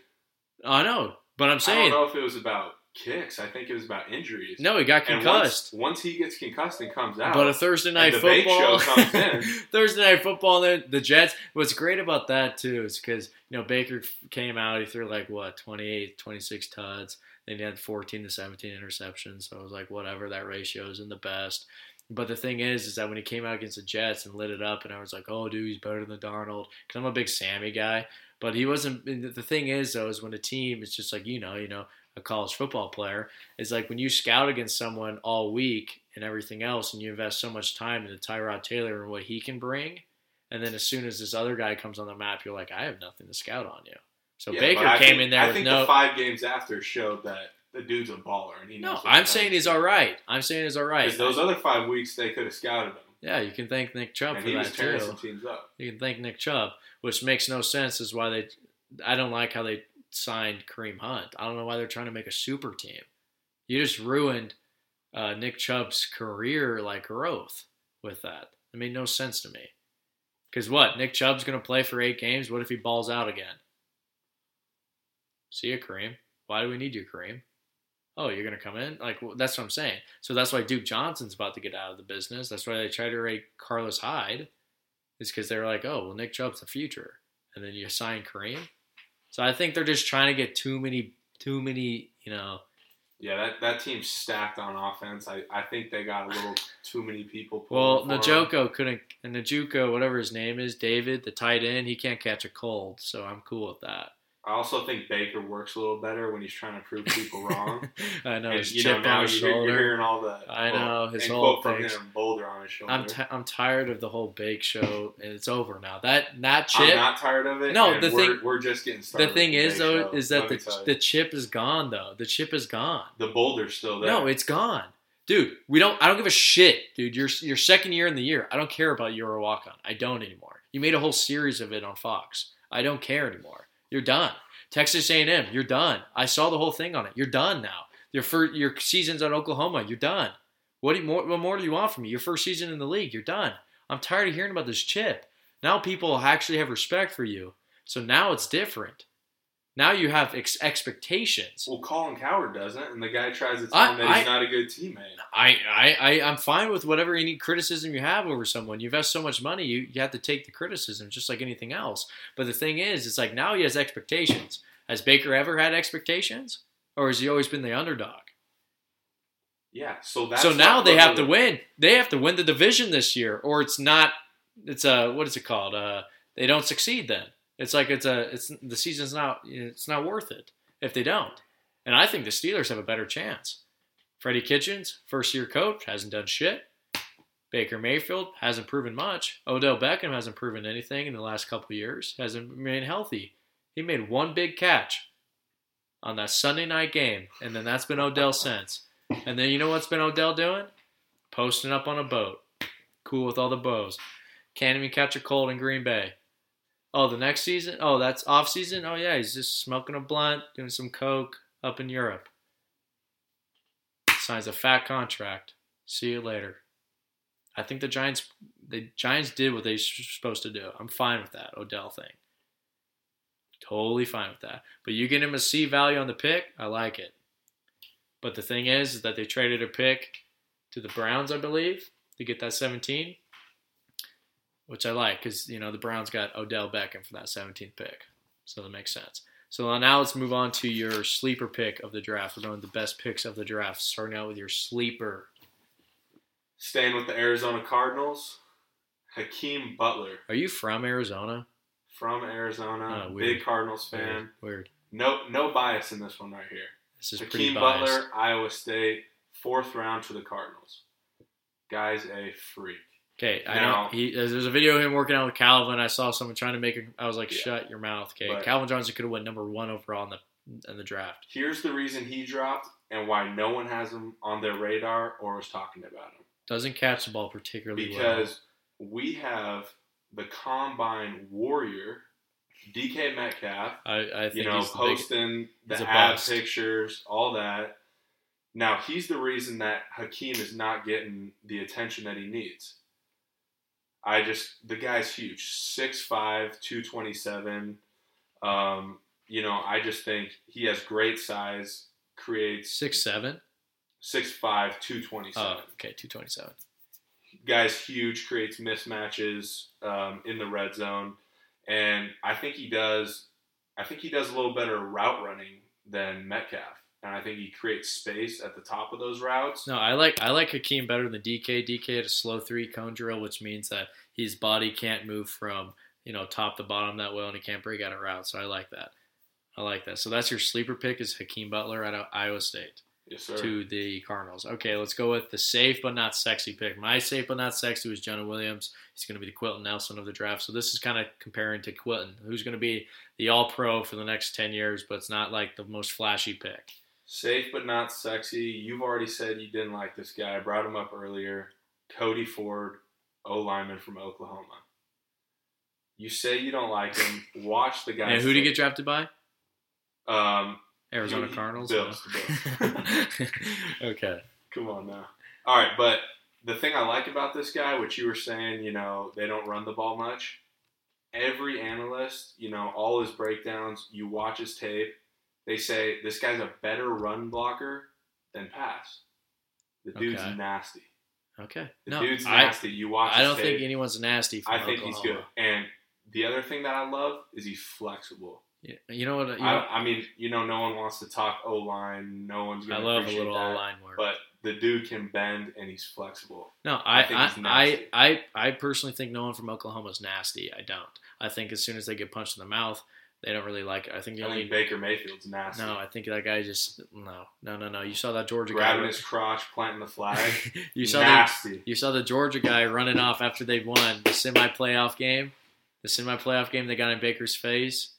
I know, but I'm saying I don't know if it was about kicks. I think it was about injuries. no, he got concussed. once, once he gets concussed and comes out, But a Thursday night football, show comes in. Thursday night football, then the Jets. What's great about that too is because you know Baker came out, he threw like what 28, 26 tuds, then he had fourteen to seventeen interceptions. So it was like whatever that ratio isn't the best. But the thing is, is that when he came out against the Jets and lit it up, and I was like, oh, dude, he's better than Darnold because I'm a big Sammy guy. But he wasn't. The thing is, though, is when a team, it's just like you know, you know, a college football player is like when you scout against someone all week and everything else, and you invest so much time into Tyrod Taylor and what he can bring, and then as soon as this other guy comes on the map, you're like, I have nothing to scout on you. So Yeah, Baker came think- in there I with think no. the five games after showed that the dude's a baller, and he knows. no, I'm saying he's all right. I'm saying he's all right. Because those other five weeks they could have scouted him, yeah, you can thank Nick Chubb and for that too. some teams up. You can thank Nick Chubb, which makes no sense. Is why they. I don't like how they signed Kareem Hunt. I don't know why they're trying to make a super team. You just ruined uh, Nick Chubb's career like growth with that. It made no sense to me. Because what? Nick Chubb's going to play for eight games. What if he balls out again? See ya, Kareem. Why do we need you, Kareem? Oh, you're going to come in? Like, well, that's what I'm saying. So that's why Duke Johnson's about to get out of the business. That's why they tried to rate Carlos Hyde is because they were like, oh, well, Nick Chubb's the future, and then you sign Kareem. So I think they're just trying to get too many, too many, you know. Yeah, that, that team's stacked on offense. I, I think they got a little too many people. Well. Najoko couldn't, and Najuko, whatever his name is, David, the tight end, he can't catch a cold, so I'm cool with that. I also think Baker works a little better when he's trying to prove people wrong. I know and, his know, chip now on his you're, shoulder. you're hearing all the. I know, his whole him, boulder on his shoulder. I'm t- I'm tired of the whole bake show, and it's over now. That that chip. I'm not tired of it. No, the we're, thing- we're just getting started. The thing is though, Show. is that the the chip is gone though. The chip is gone. the boulder's still there. No, it's gone, dude. We don't. I don't give a shit, dude. Your your second year in the year. I don't care about your walk on. I don't anymore. You made a whole series of it on Fox. I don't care anymore. You're done. Texas A&M. You're done. I saw the whole thing on it. You're done now. Your first your season's on Oklahoma. You're done. What you, more? What more do you want from me? Your first season in the league. You're done. I'm tired of hearing about this chip. Now people actually have respect for you. So now it's different. Now you have ex- expectations. Well, Colin Cowherd doesn't, and the guy tries to tell I- him that he's not a good teammate. I, I, I, I'm fine with whatever any criticism you have over someone. You invest so much money, you, you have to take the criticism just like anything else. But the thing is, it's like now he has expectations. Has Baker ever had expectations? Or has he always been the underdog? Yeah, so that's so now they have to win. They have to win the division this year, or it's not. It's a what is it called? Uh, they don't succeed. Then it's like it's a it's the season's not it's not worth it if they don't. And I think the Steelers have a better chance. Freddie Kitchens, first year coach, hasn't done shit. Baker Mayfield hasn't proven much. Odell Beckham hasn't proven anything in the last couple years. Hasn't remained healthy. He made one big catch on that Sunday night game, and then that's been Odell since. And then you know what's been Odell doing? Posting up on a boat. Cool with all the bows. Can't even catch a cold in Green Bay. Oh, the next season? Oh, that's off season? Oh yeah, he's just smoking a blunt, doing some coke up in Europe. Signs a fat contract. See you later. I think the Giants the Giants did what they were supposed to do. I'm fine with that Odell thing. Totally fine with that. But you get him a C value on the pick, I like it. But the thing is, is that they traded a pick to the Browns, I believe, to get that 17, which I like because you know the Browns got Odell Beckham for that 17th pick, so that makes sense. So now let's move on to your sleeper pick of the draft. We're going to the best picks of the draft, starting out with your sleeper. Staying with the Arizona Cardinals, Hakeem Butler Are you from Arizona? from Arizona, Oh, big Cardinals fan. Weird. Weird. No, no bias in this one right here. This is Hakeem. Butler, Iowa State, fourth round to the Cardinals. Guy's a freak. Okay, I Now- know. He, there's a video of him working out with Calvin. I saw someone trying to make it. I was like, Yeah. "Shut your mouth." Okay, But- Calvin Johnson could have went number one overall in the in the draft. Here's the reason he dropped and why no one has him on their radar or was talking about him. Doesn't catch the ball particularly well. Because we have the combine warrior, DK Metcalf. I, I think you know, he's big, posting he's the ad bust. pictures, all that. Now he's the reason that Hakeem is not getting the attention that he needs. I just the guy's huge, 6'5", 227. Um, you know, I just think he has great size, creates six seven. 6'5", 227. Oh, okay, two twenty seven. guy's huge, creates mismatches um, in the red zone, and I think he does. I think he does a little better route running than Metcalf, and I think he creates space at the top of those routes. No, I like I like Hakeem better than DK. DK had a slow three cone drill, which means that his body can't move from you know top to bottom that well, and he can't break out a route. So I like that. I like that. So that's your sleeper pick is Hakeem Butler out of Iowa State. Yes, sir. to the Cardinals. Okay, let's go with the safe but not sexy pick. My safe but not sexy was Jonah Williams. He's going to be the Quenton Nelson of the draft. So this is kind of comparing to Quenton, who's going to be the All Pro for the next ten years, but it's not like the most flashy pick. Safe but not sexy. You've already said you didn't like this guy. I brought him up earlier. Cody Ford, O lineman from Oklahoma. You say you don't like him. Watch the guy. And who did he get drafted by? Um, Arizona He- Cardinals. Bills, okay. Come on now. All right, but the thing I like about this guy, which you were saying, you know, they don't run the ball much. Every analyst, you know, all his breakdowns, you watch his tape, they say this guy's a better run blocker than pass. The dude's Okay. nasty. Okay. The no, dude's I, nasty. You watch. I don't think anyone's nasty. From I think he's good. And the other thing that I love is he's flexible. Yeah, You know what? Uh, you know, I, I mean, you know, no one wants to talk O line. No one's I I love a little that, line work. But the dude can bend and he's flexible. No, I I I, I. I I personally think no one from Oklahoma is nasty. I don't. I think as soon as they get punched in the mouth, they don't really like it. I think the I only think Baker Mayfield's nasty. no, I think that guy just no, no, no, no. You saw that Georgia grabbing guy. Grabbing his crotch, planting the flag. you saw the you saw the Georgia guy running off after they won the semi playoff game. The semi playoff game they got in Baker's face.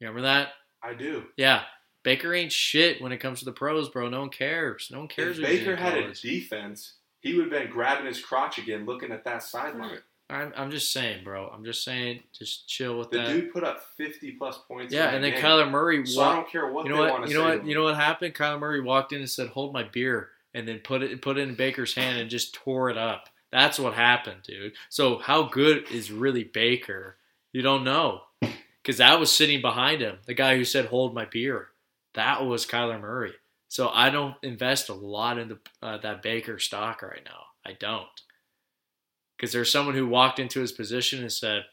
You remember that? I do. Yeah. Baker ain't shit when it comes to the pros, bro. No one cares. No one cares. If Baker had a defense, he would have been grabbing his crotch again, looking at that sideline. I'm, I'm just saying, bro. I'm just saying, just chill with The that. dude put up 50 plus points. yeah, in and then game. Kyler Murray So I walked. don't care what You know they what? want to You know say. what? You know what happened? Kyler Murray walked in and said, "Hold my beer," and then put it put it in Baker's hand and just tore it up. That's what happened, dude. So how good is really Baker? You don't know, because that was sitting behind him. The guy who said, "Hold my beer," that was Kyler Murray. So I don't invest a lot into uh, that Baker stock right now. I don't, because there's someone who walked into his position and said,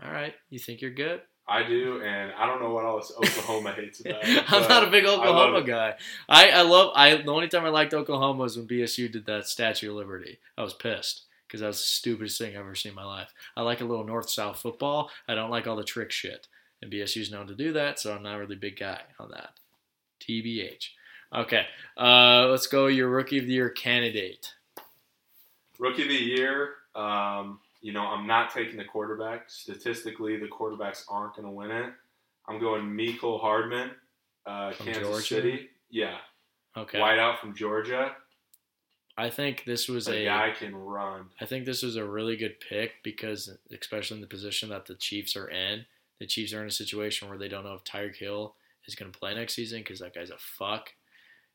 "All right, you think you're good? I do, and I don't know what all this Oklahoma hates about. I'm not a big Oklahoma it. guy. I, I love I the only time I liked Oklahoma was when BSU did that Statue of Liberty. I was pissed because that was the stupidest thing I've ever seen in my life. I like a little north south football. I don't like all the trick shit. And BSU's known to do that, so I'm not really a big guy on that. TBH. Okay, uh, let's go. Your rookie of the year candidate. Rookie of the year, um, you know, I'm not taking the quarterback. Statistically, the quarterbacks aren't going to win it. I'm going Mecole Hardman, uh, Kansas Georgia? City. Yeah, Okay, wideout from Georgia. I think this was The a guy can run. I think this was a really good pick because, especially in the position that the Chiefs are in, the Chiefs are in a situation where they don't know if Tyreek Hill is going to play next season because that guy's a fuck.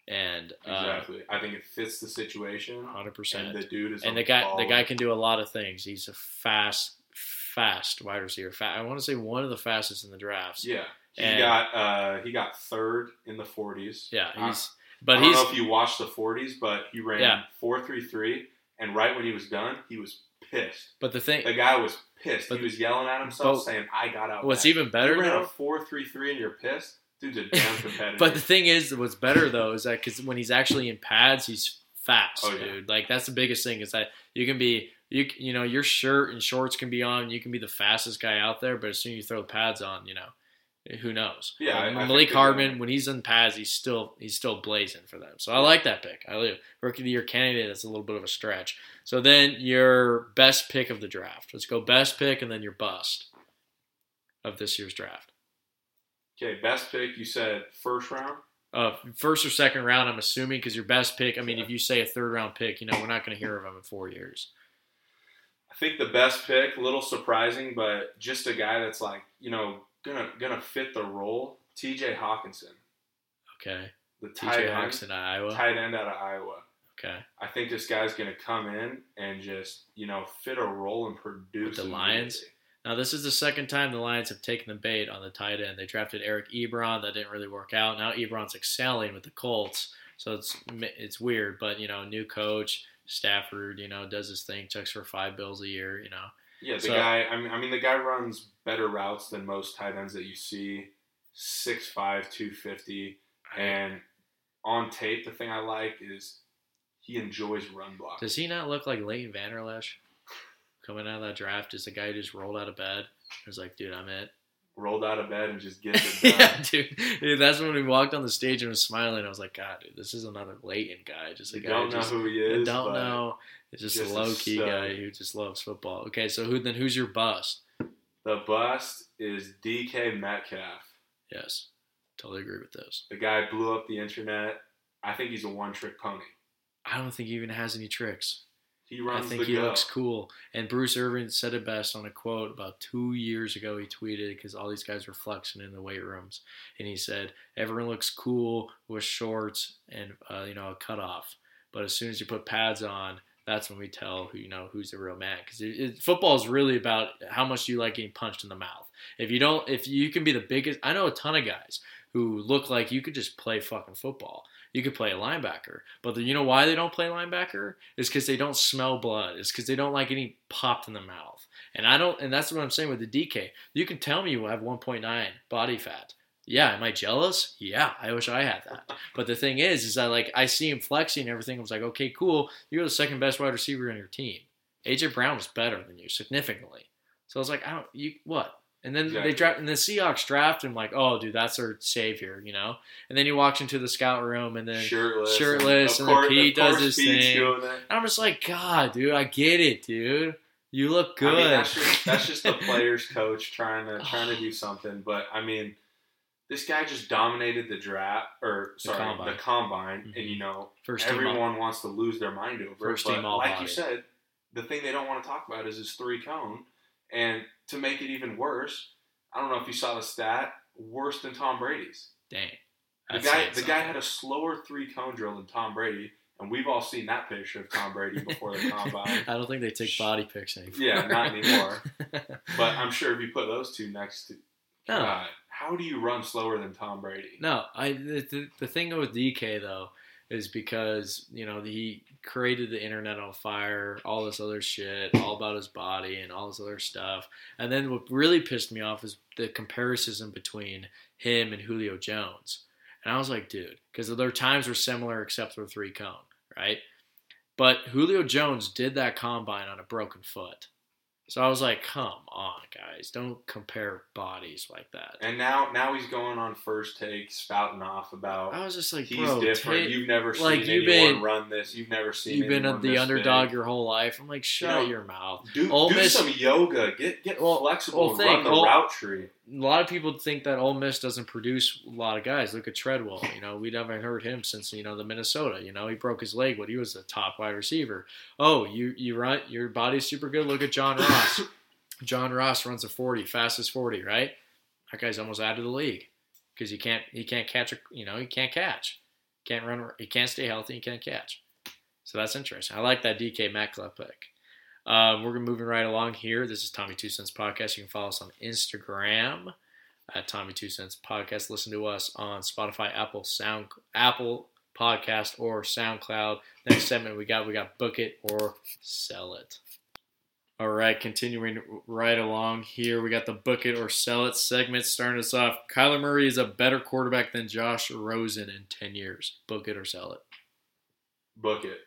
And uh, Exactly. I think it fits the situation. hundred And percent. the dude is And the guy, the guy can do a lot of things. He's a fast, fast wide receiver. Fa- I want to say one of the fastest in the drafts. Yeah, he And- got uh, he got third in the 40s. Yeah, I- he's. I But don't he's. know if you watched the 40s, but he ran Yeah. four three three, and right when he was done, he was pissed. But the thing, The guy was pissed. But- he was yelling at himself, but- saying, "I got out." what's back." even better You ran a four three three, and you're pissed. Dude's a damn competitor. But the thing is, what's better though is that because when he's actually in pads, he's fast, Oh, yeah. dude. Like that's the biggest thing is that you can be you you know your shirt and shorts can be on, you can be the fastest guy out there, but as soon as you throw the pads on, you know, eh, who knows? Yeah, I- Like, I Malik that- Hardman when he's in pads, he's still he's still blazing for them. So I like that pick. I do. Rookie of the year candidate. That's a little bit of a stretch. So then your best pick of the draft. Let's go best pick and then your bust of this year's draft. Okay, best pick. You said first round. uh, first or second round. I'm assuming because your best pick. I mean, if you say a third round pick, you know we're not going to hear of him in four years. I think the best pick, a little surprising, but just a guy that's like you know gonna gonna fit the role. T.J. Hockenson, Okay, the tight T.J. end, Hockenson, Iowa. tight end out of Iowa. Okay, I think this guy's going to come in and just, you know, fit a role and produce. With the Lions? Now this is the second time the Lions have taken the bait on the tight end. They drafted Eric Ebron, that didn't really work out. Now Ebron's excelling with the Colts, so it's it's weird. But you know, new coach Stafford, you know, does his thing, checks for five bills a year. You know, Yeah, the So- guy. I mean, I mean, the guy runs better routes than most tight ends that you see. 6'5", 250. and on tape, the thing I like is he enjoys run blocking. does he not look like Leighton Vander coming out of that draft? is a guy who just rolled out of bed. Was like, dude, I'm it. Rolled out of bed and just gets it done. yeah, dude. Dude, That's when we walked on the stage and was smiling. I was like, God, dude, this is another Leighton guy. Just a You guy don't know just, who he I is. don't know. It's just, just a low key guy who just loves football. Okay, so who then? Who's your bust? The bust is DK Metcalf. Yes, totally agree with this. The guy blew up the internet. I think he's a one-trick pony. I don't think he even has any tricks. He I think the he go. looks cool. And Bruce Irvin said it best on a quote about two years ago. He tweeted because all these guys were flexing in the weight rooms, and he said everyone looks cool with shorts and uh, you know a cutoff, but as soon as you put pads on, that's when we tell who you know who's the real man. Because football is really about how much you like getting punched in the mouth. If you don't, if you can be the biggest, I know a ton of guys who look like you could just play fucking football. You could play a linebacker, but the, you know why they don't play linebacker? Is because they don't smell blood. It's because they don't like any popped in the mouth. And I don't. And that's what I'm saying with the DK. You can tell me you have 1.9 body fat. Yeah, am I jealous? Yeah, I wish I had that. But the thing is, is that like I see him flexing and everything. I was like, okay, cool. You're the second best wide receiver on your team. AJ Brown was better than you significantly. So I was like, I don't. You what? And then Exactly. they draft, and the Seahawks draft him like, oh, dude, that's our savior, you know. And then he walks into the scout room, and then shirtless. shirtless, of and then Pete does course his Pete's thing. And I'm just like, God, dude, I get it, dude. You look good. I mean, that's just that's just the players coach trying to trying to do something. But I mean, this guy just dominated the draft or sorry combine. the combine, Mhm. and you know First everyone wants to lose their mind over. it, First but team all like body. you said, the thing they don't want to talk about is his three cone. And to make it even worse, I don't know if you saw the stat, worse than Tom Brady's. Dang. The guy, the guy had a slower three cone drill than Tom Brady, and we've all seen that picture of Tom Brady before the combine. I don't think they take body pics anymore. Yeah, not anymore. But I'm sure if you put those two next to, no, God, how do you run slower than Tom Brady? no. I the, the, the thing with DK though is because you know he created the internet on fire, all this other shit, all about his body and all this other stuff. And then what really pissed me off is the comparison between him and Julio Jones. And I was like, dude, because their times were similar except for three cone, right? But Julio Jones did that combine on a broken foot. So I was like, come on, guys, don't compare bodies like that. And now, now he's going on first take, spouting off about I was just like, he's different. take- You've never seen like, you've anyone been- run this. You've never seen. you've been the underdog big. your whole life. I'm like, shut know, your mouth. Do, Ole do Miss- some yoga. Get get Well- flexible. well, think, run the Ole- route tree. A lot of people think that Ole Miss doesn't produce a lot of guys. Look at Treadwell. You know, we haven't heard him since you know the Minnesota. You know, he broke his leg, but he was a top wide receiver. Oh, you you run your body's super good. Look at John Ross. John Ross runs a forty, fastest forty, right? That guy's almost out of the league because he can't he can't catch a you know he can't catch, can't run, he can't stay healthy, he can't catch. So that's interesting. I like that DK Metcalf pick. Um, we're moving right along here. This is Tommy Two Cents Podcast. You can follow us on Instagram at Tommy Two Cents Podcast. Listen to us on Spotify, Apple Sound, Apple Podcast, or SoundCloud. Next segment we got we got book it or sell it. All right, continuing right along here, we got the book it or sell it segment starting us off. Kyler Murray is a better quarterback than Josh Rosen in ten years. Book it or sell it. Book it.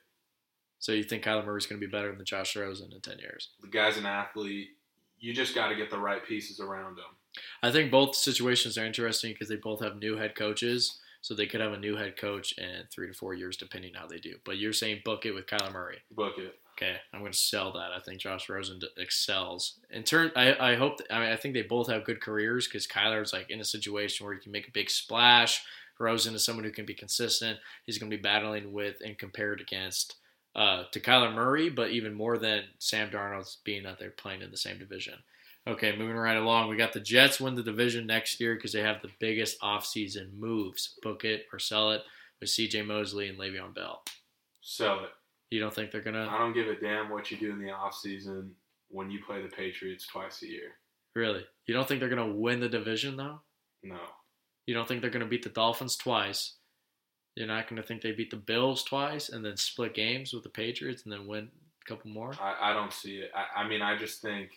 So you think Kyler Murray's going to be better than Josh Rosen in ten years? The guy's an athlete. You just got to get the right pieces around him. I think both situations are interesting because they both have new head coaches, so they could have a new head coach in three to four years, depending on how they do. But you're saying book it with Kyler Murray. Book it. Okay, I'm going to sell that. I think Josh Rosen excels. In turn, I, I hope. I mean, I think they both have good careers because Kyler's like in a situation where he can make a big splash. Rosen is someone who can be consistent. He's going to be battling with and compared against uh, to Kyler Murray, but even more than Sam Darnold's being that they're playing in the same division. Okay, moving right along. We got the Jets win the division next year because they have the biggest offseason moves. Book it or sell it with C.J. Mosley and Le'Veon Bell. Sell it. You don't think they're gonna I don't give a damn what you do in the off season when you play the Patriots twice a year. really? You don't think they're gonna win the division though? No. You don't think they're going to beat the Dolphins twice? You're not going to think they beat the Bills twice and then split games with the Patriots and then win a couple more? I, I don't see it. I, I mean, I just think,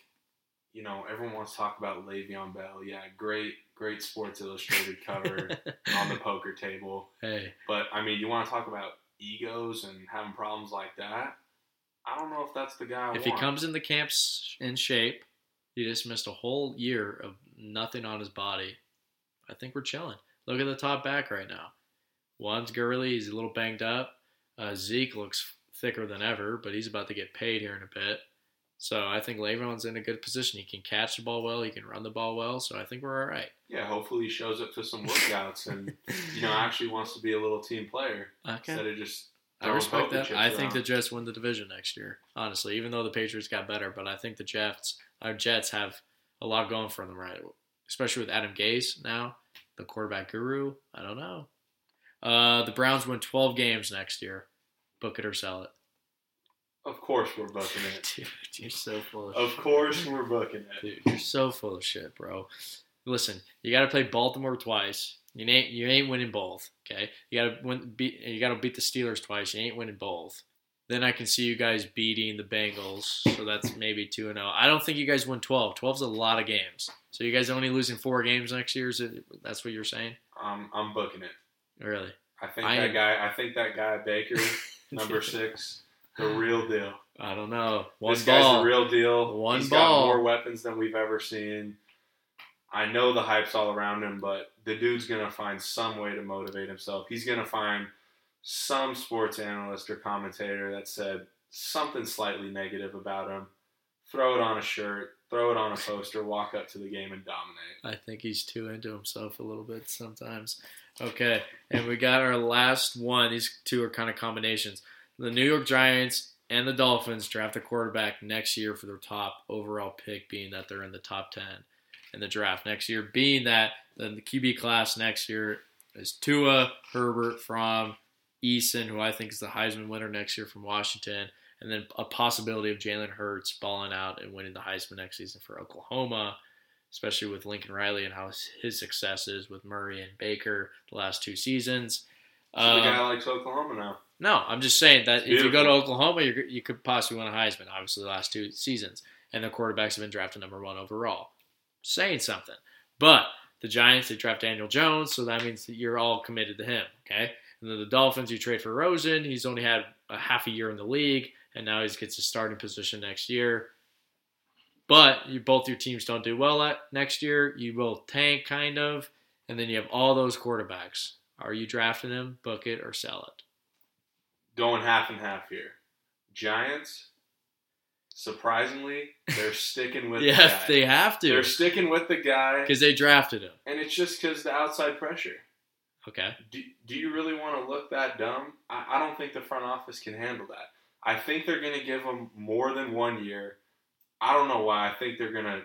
you know, everyone wants to talk about Le'Veon Bell. Yeah, great, great Sports Illustrated cover on the poker table. hey, But I mean, you want to talk about egos and having problems like that? I don't know if that's the guy. I if he comes in the camps in shape, he just missed a whole year of nothing on his body. I think we're chilling. Look at the top back right now. One's Gurley, he's a little banged up. Uh, Zeke looks thicker than ever, but he's about to get paid here in a bit. So I think Le'Veon's in a good position. He can catch the ball well, he can run the ball well. So I think we're all right. yeah, hopefully he shows up to some workouts and you know actually wants to be a little team player Okay. instead of just. I respect that. I think the. Jets win the division next year. Honestly, even though the Patriots got better, but I think the Jets, our Jets, have a lot going for them, right? Especially with Adam Gase now, the quarterback guru. I don't know. Uh, the Browns win 12 games next year. Book it or sell it. Of course, we're booking it. Dude, you're so full of. Of course, we're booking it. Dude, you're so full of shit, bro. Listen, you got to play Baltimore twice. You ain't you ain't winning both. Okay, you got to win. Beat you got to beat the Steelers twice. You ain't winning both. Then I can see you guys beating the Bengals. So that's maybe two and zero. I don't think you guys win 12. 12's a lot of games. So you guys only losing four games next year. Is it, that's what you're saying? Um, I'm booking it. Really? I think I that am- guy. I think that guy Baker, number six, the real deal. I don't know. One this guy's ball. the real deal. One He's ball. got more weapons than we've ever seen. I know the hype's all around him, but the dude's gonna find some way to motivate himself. He's gonna find some sports analyst or commentator that said something slightly negative about him. Throw it on a shirt, throw it on a poster, walk up to the game and dominate. I think he's too into himself a little bit sometimes. Okay, and we got our last one. These two are kind of combinations. The New York Giants and the Dolphins draft a quarterback next year for their top overall pick, being that they're in the top 10 in the draft next year, being that then the QB class next year is Tua, Herbert Fromm Eason, who I think is the Heisman winner next year from Washington, and then a possibility of Jalen Hurts balling out and winning the Heisman next season for Oklahoma especially with Lincoln Riley and how his success is with Murray and Baker the last two seasons. So the Um, guy likes Oklahoma now. No, I'm just saying that if you go to Oklahoma, you're, you could possibly win a Heisman. Obviously, the last two seasons, and the quarterbacks have been drafted number one overall. Saying something, but the Giants they draft Daniel Jones, so that means that you're all committed to him. Okay, and then the Dolphins you trade for Rosen. He's only had a half a year in the league, and now he gets a starting position next year. But you both your teams don't do well at next year. You both tank kind of, and then you have all those quarterbacks. Are you drafting them, book it, or sell it? Going half and half here. Giants, surprisingly, they're sticking with the Yeah, guy. they have to They're sticking with the guy, because they drafted him. and it's just because the outside pressure. Okay, Do, do you really want to look that dumb? I, I don't think the front office can handle that. I think they're going to give him more than one year. I don't know why. I think they're going to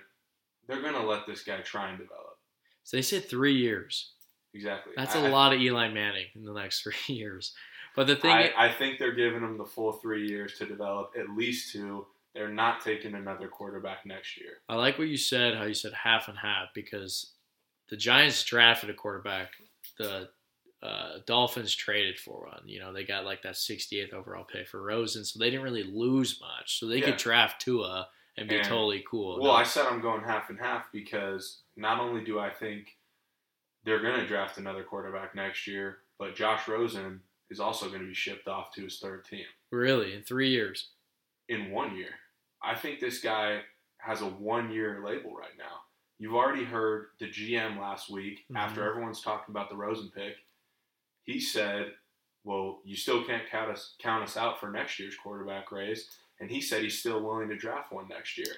they're going to let this guy try and develop. so they said three years. Exactly. That's a a lot of Eli Manning in the next three years. But the thing, I, I think they're giving him the full three years to develop, at least two. They're not taking another quarterback next year. I like what you said. How you said half and half because the Giants drafted a quarterback. The uh, Dolphins traded for one. You know, they got like that 68th overall pick for Rosen, so they didn't really lose much. So they Yeah. could draft Tua and be And- totally cool. Well, No- I said I'm going half and half because not only do I think they're going to draft another quarterback next year, but Josh Rosen is also going to be shipped off to his third team really in three years. in one year. I think this guy has a one year label right now. You've already heard the GM last week, Mhm. after everyone's talking about the Rosen pick, he said, Well, you still can't count us, count us out for next year's quarterback race. And he said he's still willing to draft one next year.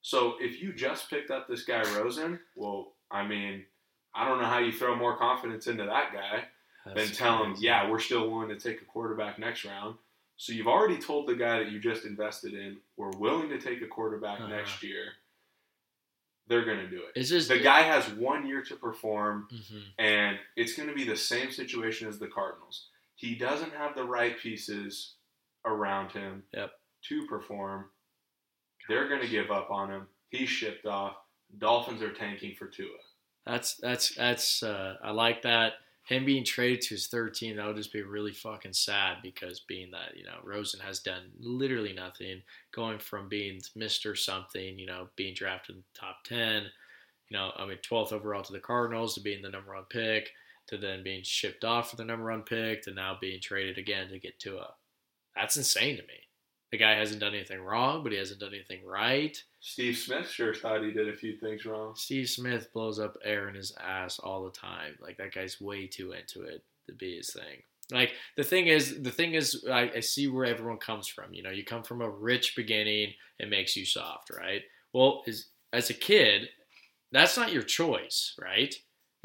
So if you just picked up this guy Rosen, well, I mean, I don't know how you throw more confidence into that guy than That's tell him, yeah, we're still willing to take a quarterback next round. So you've already told the guy that you just invested in, we're willing to take a quarterback Uh-huh. next year. They're going to do it. It's just The guy has one year to perform, Mhm. and it's going to be the same situation as the Cardinals. He doesn't have the right pieces around him Yep. to perform. They're going to give up on him. He's shipped off. Dolphins are tanking for Tua. That's that's that's uh, I like that. Him being traded to his third team, that would just be really fucking sad because being that, you know, Rosen has done literally nothing, going from being Mr. something, you know, being drafted in the top ten, you know, I mean twelfth overall to the Cardinals to being the number one pick, to then being shipped off for the number one pick, to now being traded again to get Tua. That's insane to me. The guy hasn't done anything wrong, but he hasn't done anything right. Steve Smith sure thought he did a few things wrong. Steve Smith blows up air in his ass all the time. Like that guy's way too into it to be his thing. Like the thing is, the thing is, I, I see where everyone comes from. You know, you come from a rich beginning, it makes you soft, right? Well, as as a kid, that's not your choice, right?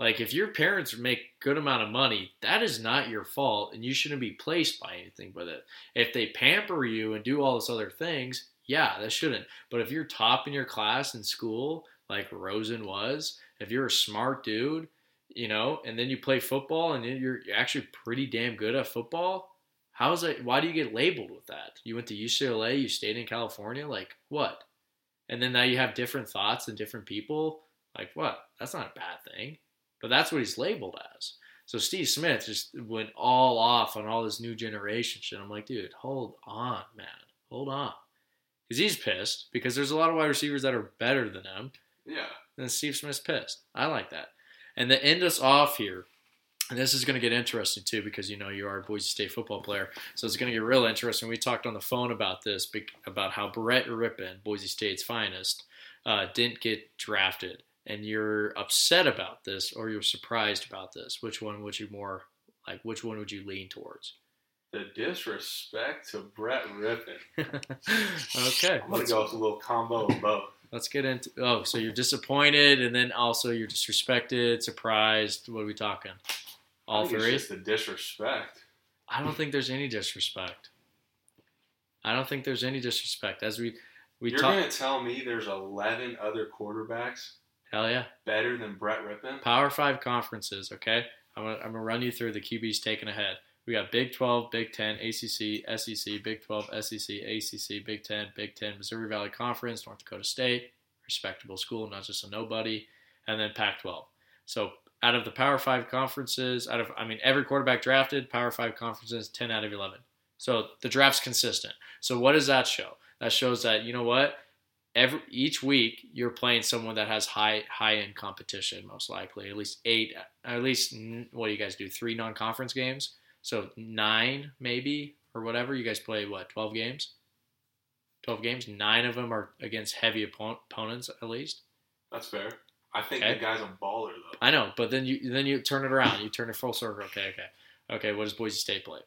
Like if your parents make good amount of money, that is not your fault, and you shouldn't be placed by anything with it. If they pamper you and do all this other things, yeah, that shouldn't. But if you're top in your class in school, like Rosen was, if you're a smart dude, you know, and then you play football and you're you're actually pretty damn good at football, how is that Why do you get labeled with that? You went to UCLA, you stayed in California, like what? And then now you have different thoughts and different people, like what? That's not a bad thing, but that's what he's labeled as. So Steve Smith just went all off on all this new generation shit. I'm like, dude, hold on, man, hold on because he's pissed because there's a lot of wide receivers that are better than him. Yeah. And Steve Smith's pissed. I like that. And to end us off here, and this is going to get interesting too because you know you are a Boise State football player, so it's going to get real interesting. We talked on the phone about this about how Brett Rypien, Boise State's finest, uh, didn't get drafted, and you're upset about this or you're surprised about this. Which one would you more like? Which one would you lean towards? The disrespect to Brett Rypien. okay, I'm gonna let's, go with a little combo of both. let's get into. Oh, so you're disappointed, and then also you're disrespected, surprised. What are we talking? All three. It's just the disrespect. I don't think there's any disrespect. I don't think there's any disrespect. As we we You're talk, gonna tell me there's 11 other quarterbacks hell yeah, better than Brett Rypien? Power Five conferences. Okay, I'm gonna I'm gonna run you through the QBs taken ahead. We got Big 12, Big 10, ACC, SEC, Big 12, SEC, ACC, Big 10, Big 10, Missouri Valley Conference, North Dakota State, respectable school, not just a nobody, and then Pac 12. So out of the Power Five conferences, out of I mean every quarterback drafted, Power Five conferences, ten out of eleven. So the draft's consistent. So what does that show? That shows that you know what, every each week you're playing someone that has high high end competition, most likely at least eight, at least what do you guys do? Three non conference games, so nine maybe or whatever. You guys play what twelve games? Twelve games. Nine of them are against heavy oppo- opponents at least. That's fair. I think Okay. the guy's a baller though. I know, but then you then you turn it around. You turn it full circle. Okay, okay, okay. What does Boise State play?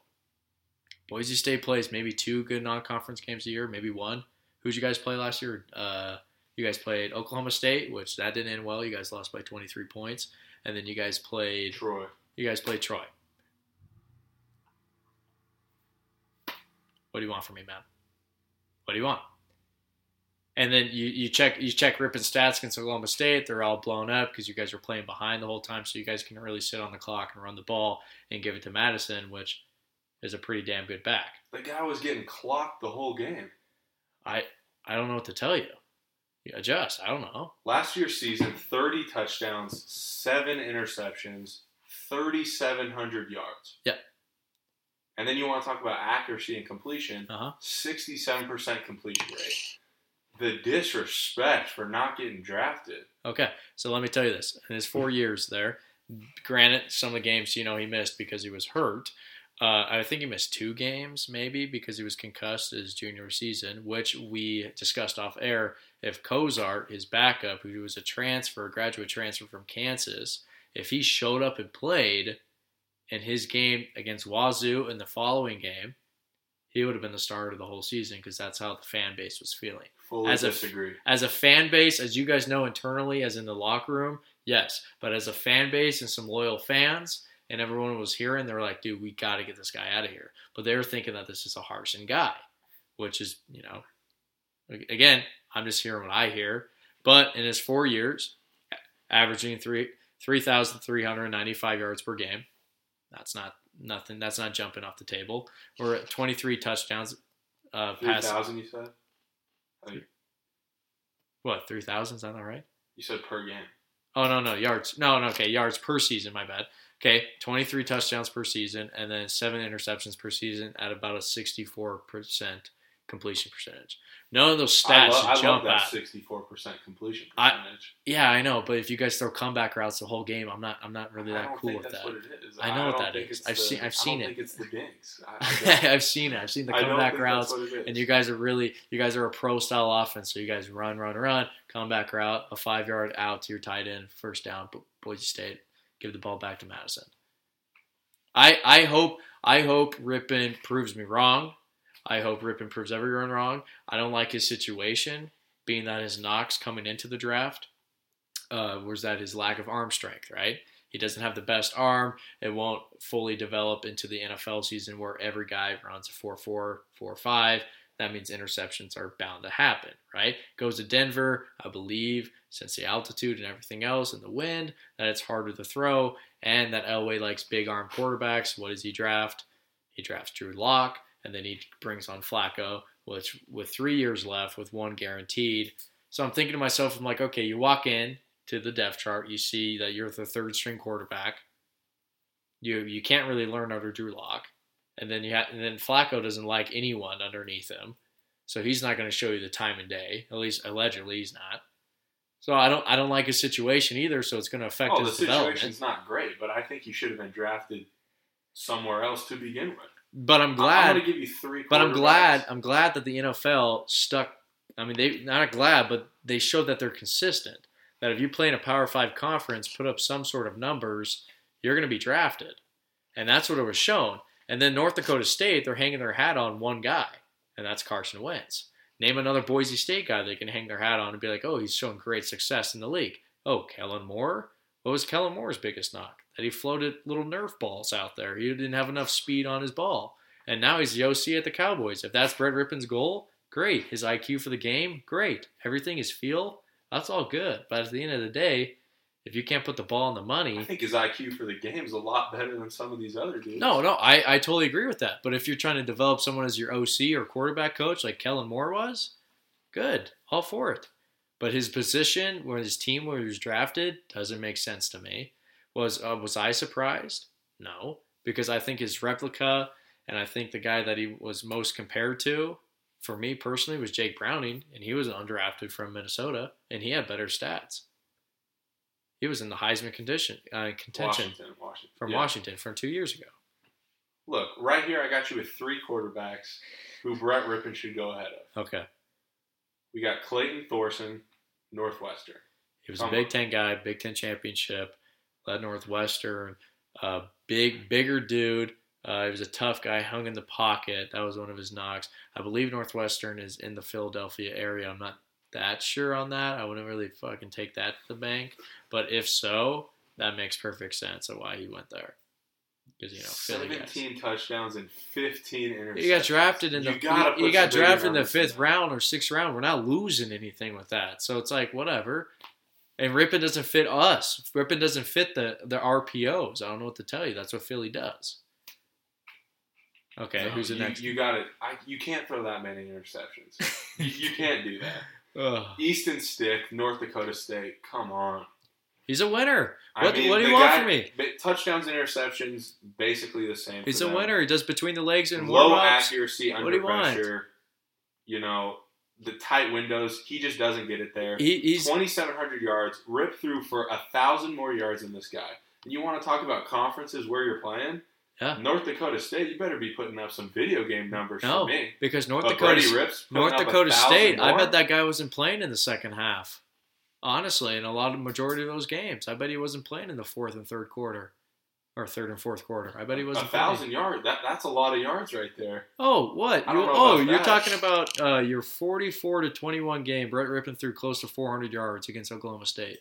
Boise State plays maybe two good non-conference games a year, maybe one. Who'd you guys play last year? Uh, you guys played Oklahoma State, which that didn't end well. You guys lost by 23 points, and then you guys played Troy. you guys played Troy. What do you want from me, man? What do you want? And then you, you check you check Rypien stats against Oklahoma State. They're all blown up because you guys were playing behind the whole time, so you guys can really sit on the clock and run the ball and give it to Mattison, which is a pretty damn good back. The guy was getting clocked the whole game. I I don't know what to tell you. You adjust. I don't know. Last year's season, 30 touchdowns, seven interceptions, 3,700 yards. Yeah. And then you want to talk about accuracy and completion, Uh huh. 67% completion rate. The disrespect for not getting drafted. Okay, so let me tell you this: in his four years there, granted, some of the games you know he missed because he was hurt. Uh, I think he missed two games, maybe because he was concussed his junior season, which we discussed off air. If Cozart, his backup, who was a transfer, graduate transfer from Kansas, if he showed up and played in his game against Wazzu in the following game, he would have been the starter of the whole season because that's how the fan base was feeling Fully As a- disagree. as a fan base, as you guys know internally, as in the locker room, yes. But as a fan base and some loyal fans, and everyone was hearing, they were like, dude, we got to get this guy out of here. But they were thinking that this is a Harsin guy, which is, you know, again, I'm just hearing what I hear. But in his four years, averaging three 3,395 yards per game, that's not nothing. That's not jumping off the table. We're at 23 touchdowns. Uh, 3,000, you said? what 3,000? Is that not right? You said per game. Oh no no yards no no okay yards per season my bad okay 23 touchdowns per season and then seven interceptions per season at about a 64 percent completion percentage. None of those I, stats lo- should I love that at. 64% completion I- percentage. Yeah, I know, but if you guys throw comeback routes the whole game, I'm not I'm not really that cool with that. what it is. I know what that is. I've the- seen- I've seen I it. it's the dinks. I, I I've seen it. I've seen the I comeback routes. that's what it is. And you guys are really, you guys are a pro style offense. So you guys run, run, run, comeback route, a five yard out to your tight end, first down, Bo- Boise State, give the ball back to Mattison. I I hope I hope Rypien proves me wrong. I hope Rypien proves everyone wrong. I don't like his situation, being that his knocks coming into the draft uh, was that his lack of arm strength, right? He doesn't have the best arm. It won't fully develop into the NFL season where every guy runs a 4 4, 4 5. That means interceptions are bound to happen, right? Goes to Denver, I believe, since the altitude and everything else and the wind, that it's harder to throw, and that Elway likes big arm quarterbacks. What does he draft? He drafts Drew Lock, and then he brings on Flacco, which with three years left, with one guaranteed. So I'm thinking to myself, I'm like, okay, you walk in to the depth chart, you see that you're the third string quarterback. You you can't really learn under Drew Lock, and then you have, and then Flacco doesn't like anyone underneath him, so he's not going to show you the time and day. At least allegedly, he's not. So I don't I don't like his situation either. So it's going to affect Oh, the his development. situation's not great, but I think he should have been drafted somewhere else to begin with. But I'm glad. I'm going to give you three. But I'm glad. I'm glad that the NFL stuck. I mean, they not glad, but they showed that they're consistent. That if you play in a Power Five conference, put up some sort of numbers, you're going to be drafted, and that's what it was shown. And then North Dakota State, they're hanging their hat on one guy, and that's Carson Wentz. Name another Boise State guy they can hang their hat on and be like, oh, he's showing great success in the league. Oh, Kellen Moore. What was Kellen Moore's biggest knock? That he floated little Nerf balls out there. He didn't have enough speed on his ball. And now he's the OC at the Cowboys. If that's Brett Rypien's goal, great. His IQ for the game, great. Everything is feel, that's all good. But at the end of the day, if you can't put the ball in the money, I think his IQ for the game is a lot better than some of these other dudes. no, no, I, I totally agree with that. But if you're trying to develop someone as your OC or quarterback coach like Kellen Moore was, good, all for it. But his position, where his team where he was drafted, doesn't make sense to me. Was uh, was I surprised? No, because I think his replica and I think the guy that he was most compared to, for me personally, was Jake Browning, and he was undrafted from Minnesota, and he had better stats. He was in the Heisman condition uh, contention Washington, Washington. from Yeah. Washington from two years ago. Look, right here, I got you with three quarterbacks who Brett Rypien should go ahead of. Okay, We got Clayton Thorson, Northwestern. he was a Big on. Ten guy, Big Ten championship, led Northwestern, uh, big bigger dude. Uh, he was a tough guy, hung in the pocket. That was one of his knocks. I believe Northwestern is in the Philadelphia area. I'm not that sure on that. I wouldn't really fucking take that to the bank. But if so, that makes perfect sense of why he went there. Because you know. 17 touchdowns and 15 interceptions. You got drafted in the You you, got drafted in the fifth round or sixth round. We're not losing anything with that. So it's like whatever. And Rypien doesn't fit us. Rypien doesn't fit the the RPOs. I don't know what to tell you. That's what Philly does. Okay, No, who's the you, next? You got it. I, you can't throw that many interceptions. you, you can't do that. Ugh. Easton Stick, North Dakota State. Come on. He's a winner. I What, mean, what do you want guy- from me? Touchdowns, interceptions, basically the same. He's a them. winner. He does between the legs and Low accuracy What do under you want? pressure. You know, the tight windows. He just doesn't get it there. He, he's 2,700 yards, ripped through for a thousand more yards than this guy. And you want to talk about conferences where you're playing? Yeah. North Dakota State, you better be putting up some video game numbers no for me. because North But Dakota North Dakota State. I bet that guy wasn't playing in the second half. Honestly, in a lot of majority of those games, I bet he wasn't playing in the fourth and third quarter, or third and fourth quarter. I bet he wasn't. A thousand yards. That that's a lot of yards right there. Oh, what? You, oh, you're that. talking about uh, your 44 to 21 game. Brett Rypien threw close to 400 yards against Oklahoma State.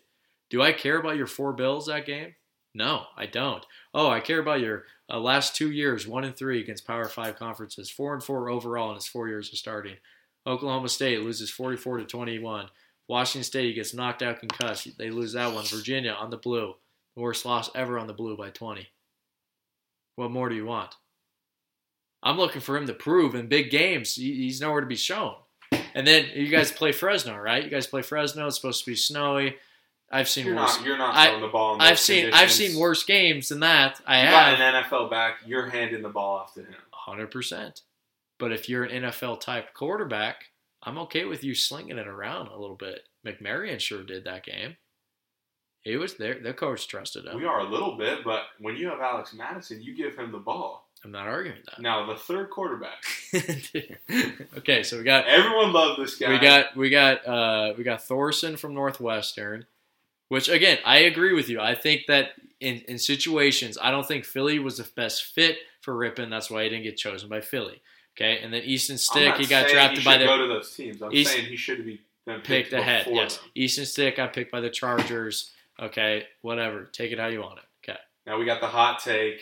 Do I care about your four bills that game? No, I don't. Oh, I care about your uh, last two years, one and three against Power Five conferences, four and four overall in his four years of starting. Oklahoma State loses 44 to 21. Washington State gets knocked out, concussed. They lose that one. Virginia on the blue, the worst loss ever on the blue by 20. What more do you want? I'm looking for him to prove in big games. He's nowhere to be shown. And then you guys play Fresno, right? You guys play Fresno. It's supposed to be snowy. I've seen You're worse. not. You're not I- throwing the ball. In I've seen I've seen worse games than that. I You got have an NFL back. You're handing the ball off to him. hundred percent. But if you're an NFL type quarterback, I'm okay with you slinging it around a little bit. McMaryion sure did that game. He was there. The coach trusted him. We are a little bit, but when you have Alex Mattison, you give him the ball. I'm not arguing that. Now the third quarterback. okay, so we got Everyone loved this guy. we got we got uh, we got Thorson from Northwestern, which again I agree with you. I think that in in situations I don't think Philly was the best fit for Rypien. That's why he didn't get chosen by Philly. Okay, and then Easton Stick he got drafted he by should the go to those teams. I'm He's- saying he should be picked picked ahead. Yes, them. Easton Stick got picked by the Chargers. Okay, whatever. Take it how you want it. Okay. Now we got the hot take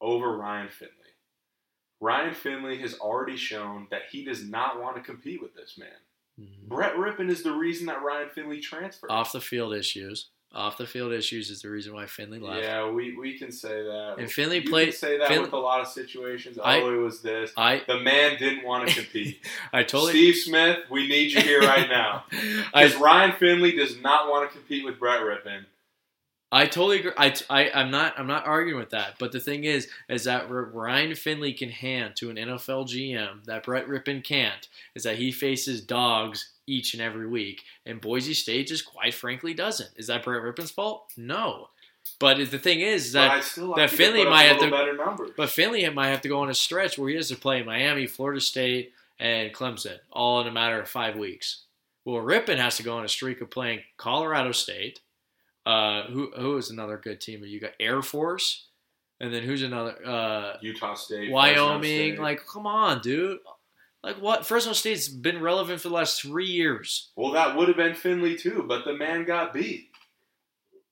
over Ryan Finley. Ryan Finley has already shown that he does not want to compete with this man. Mhm. Brett Rypien is the reason that Ryan Finley transferred. Off the field issues. Off the field issues is the reason why Finley left. yeah, we, we can say that. And Finley you played- Can say that Fin- with a lot of situations. I- oh, it was this. I The man didn't want to compete. I totally Steve Smith, we need you here right now. Because Ryan Finley does not want to compete with Brett Rypien. I totally agree. I, I, I'm not I'm not arguing with that. But the thing is, is that Ryan Finley can hand to an NFL GM that Brett Rypien can't. Is that he faces dogs each and every week, and Boise State just quite frankly doesn't. Is that Brett Rypien's fault? No. But the thing is that like that Finley to put up might have to- better numbers. but Finley might have to go on a stretch where he has to play Miami, Florida State, and Clemson all in a matter of five weeks. Well, Rypien has to go on a streak of playing Colorado State. Uh, who who is another good team? You got Air Force, and then who's another? Uh, Utah State, Wyoming. State. Like, come on, dude. Like what? Fresno State's been relevant for the last three years. well, that would have been Finley too, but the man got beat.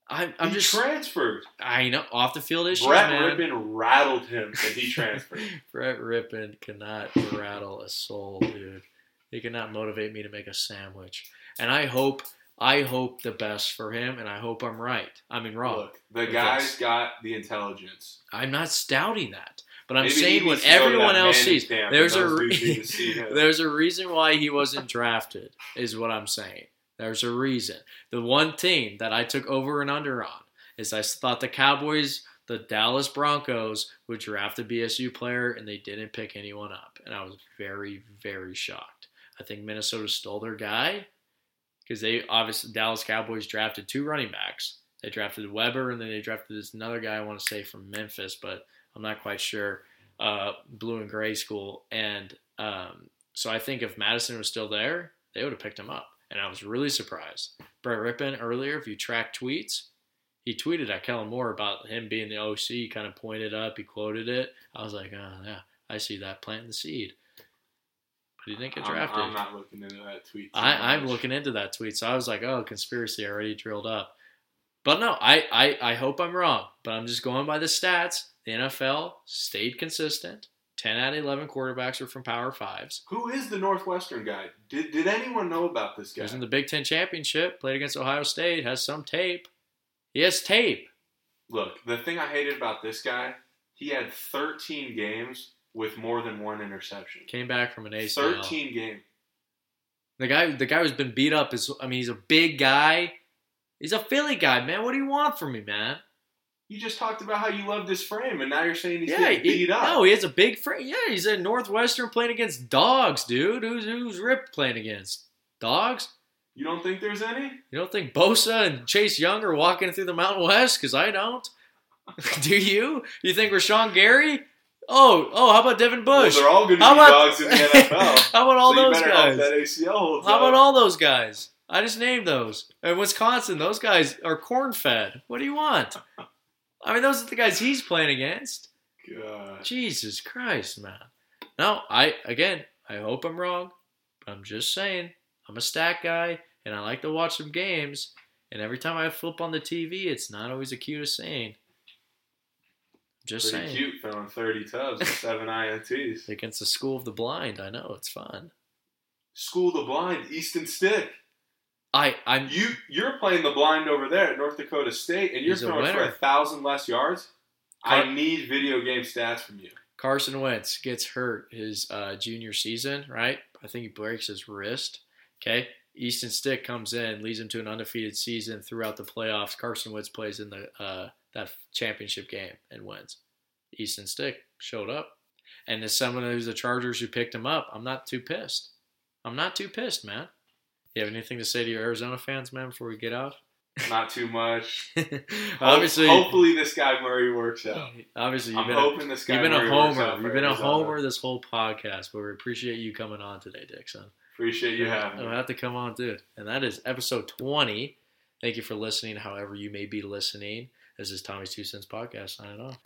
I'm, I'm he just. transferred. I know off the field issues, Brett man. Rypien rattled him, and he transferred. Brett Rypien cannot rattle a soul, dude. He cannot motivate me to make a sandwich. And I hope, I hope the best for him, and I hope I'm right. I mean, wrong. Look, the guy's this. got the intelligence. I'm not stouting that, but I'm Maybe saying what needs to go to everyone else sees. There's a re- dudes need to see him. there's a reason why he wasn't drafted. Is what I'm saying. There's a reason. The one team that I took over and under on is I thought the Cowboys, the Dallas Broncos, would draft a BSU player and they didn't pick anyone up, and I was very very shocked. I think Minnesota stole their guy because they obviously Dallas Cowboys drafted two running backs. They drafted Weber and then they drafted this another guy I want to say from Memphis, but I'm not quite sure. Uh, blue and gray school, and um, so I think if Mattison was still there, they would have picked him up, and I was really surprised. Brett Rypien earlier, if you track tweets, he tweeted at Kellen Moore about him being the OC. He kind of pointed up, he quoted it. I was like, oh yeah, I see that planting the seed. But he didn't get I'm, drafted. I'm not looking into that tweet. I, I'm looking into that tweet, so I was like, "Oh, conspiracy already drilled up." But no, I, I, I hope I'm wrong. But I'm just going by the stats. The NFL stayed consistent. Ten out of eleven quarterbacks are from Power Fives. Who is the Northwestern guy? Did Did anyone know about this He guy? was in the Big Ten championship. Played against Ohio State. Has some tape. He has tape. Look, the thing I hated about this guy, he had 13 games with more than one interception. Came back from an ACL. 13 game. The guy, the guy who's been beat up is. I mean, he's a big guy. He's a Philly guy, man. What do you want from me, man? You just talked about how you loved his frame, and now you're saying he's yeah, getting he- beat up. No, he has a big frame. Yeah, he's at Northwestern playing against dogs, dude. Who's who's Rip playing against? Dogs? You don't think there's any? You don't think Bosa and Chase Young are walking through the Mountain West? Because I don't. Do you? You think Rashan Gary? Oh, oh, how about Devin Bush? Well, they're all going to How be about- dogs in the NFL. how about all so those guys? that ACL holds How up. about all those guys? I just named those. In Wisconsin, those guys are corn fed. What do you want? I mean, those are the guys he's playing against. God. Jesus Christ, man. No, I again, I hope I'm wrong, but I'm just saying, I'm a stat guy and I like to watch some games. And every time I flip on the TV, it's not always the cutest scene. Just Pretty saying. cute, throwing 30 tubs and seven INTs. Against the school of the blind, I know it's fun. School of the blind, Easton Stick. I I'm You you're playing the blind over there at North Dakota State, and you're He's a throwing for a thousand less yards. Car- I need video game stats from you. Carson Wentz gets hurt his uh, junior season, right? I think he breaks his wrist. Okay. Easton Stick comes in, leads him to an undefeated season throughout the playoffs. Carson Wentz plays in the uh, that championship game and wins. Easton Stick showed up, and as someone who's the Chargers who picked him up, I'm not too pissed. I'm not too pissed, man. You have anything to say to your Arizona fans, man, before we get off? Not too much. obviously, hopefully this guy Murray works out. obviously you've I'm been a- hoping this guy You've been a Murray works out homer. You've been a homer this whole podcast, but we appreciate you coming on today, Dixon. Appreciate you having I'll me. have to come on, dude. And that is episode 20. Thank you for listening, however you may be listening. This is Tommy's Two Cents Podcast signing off.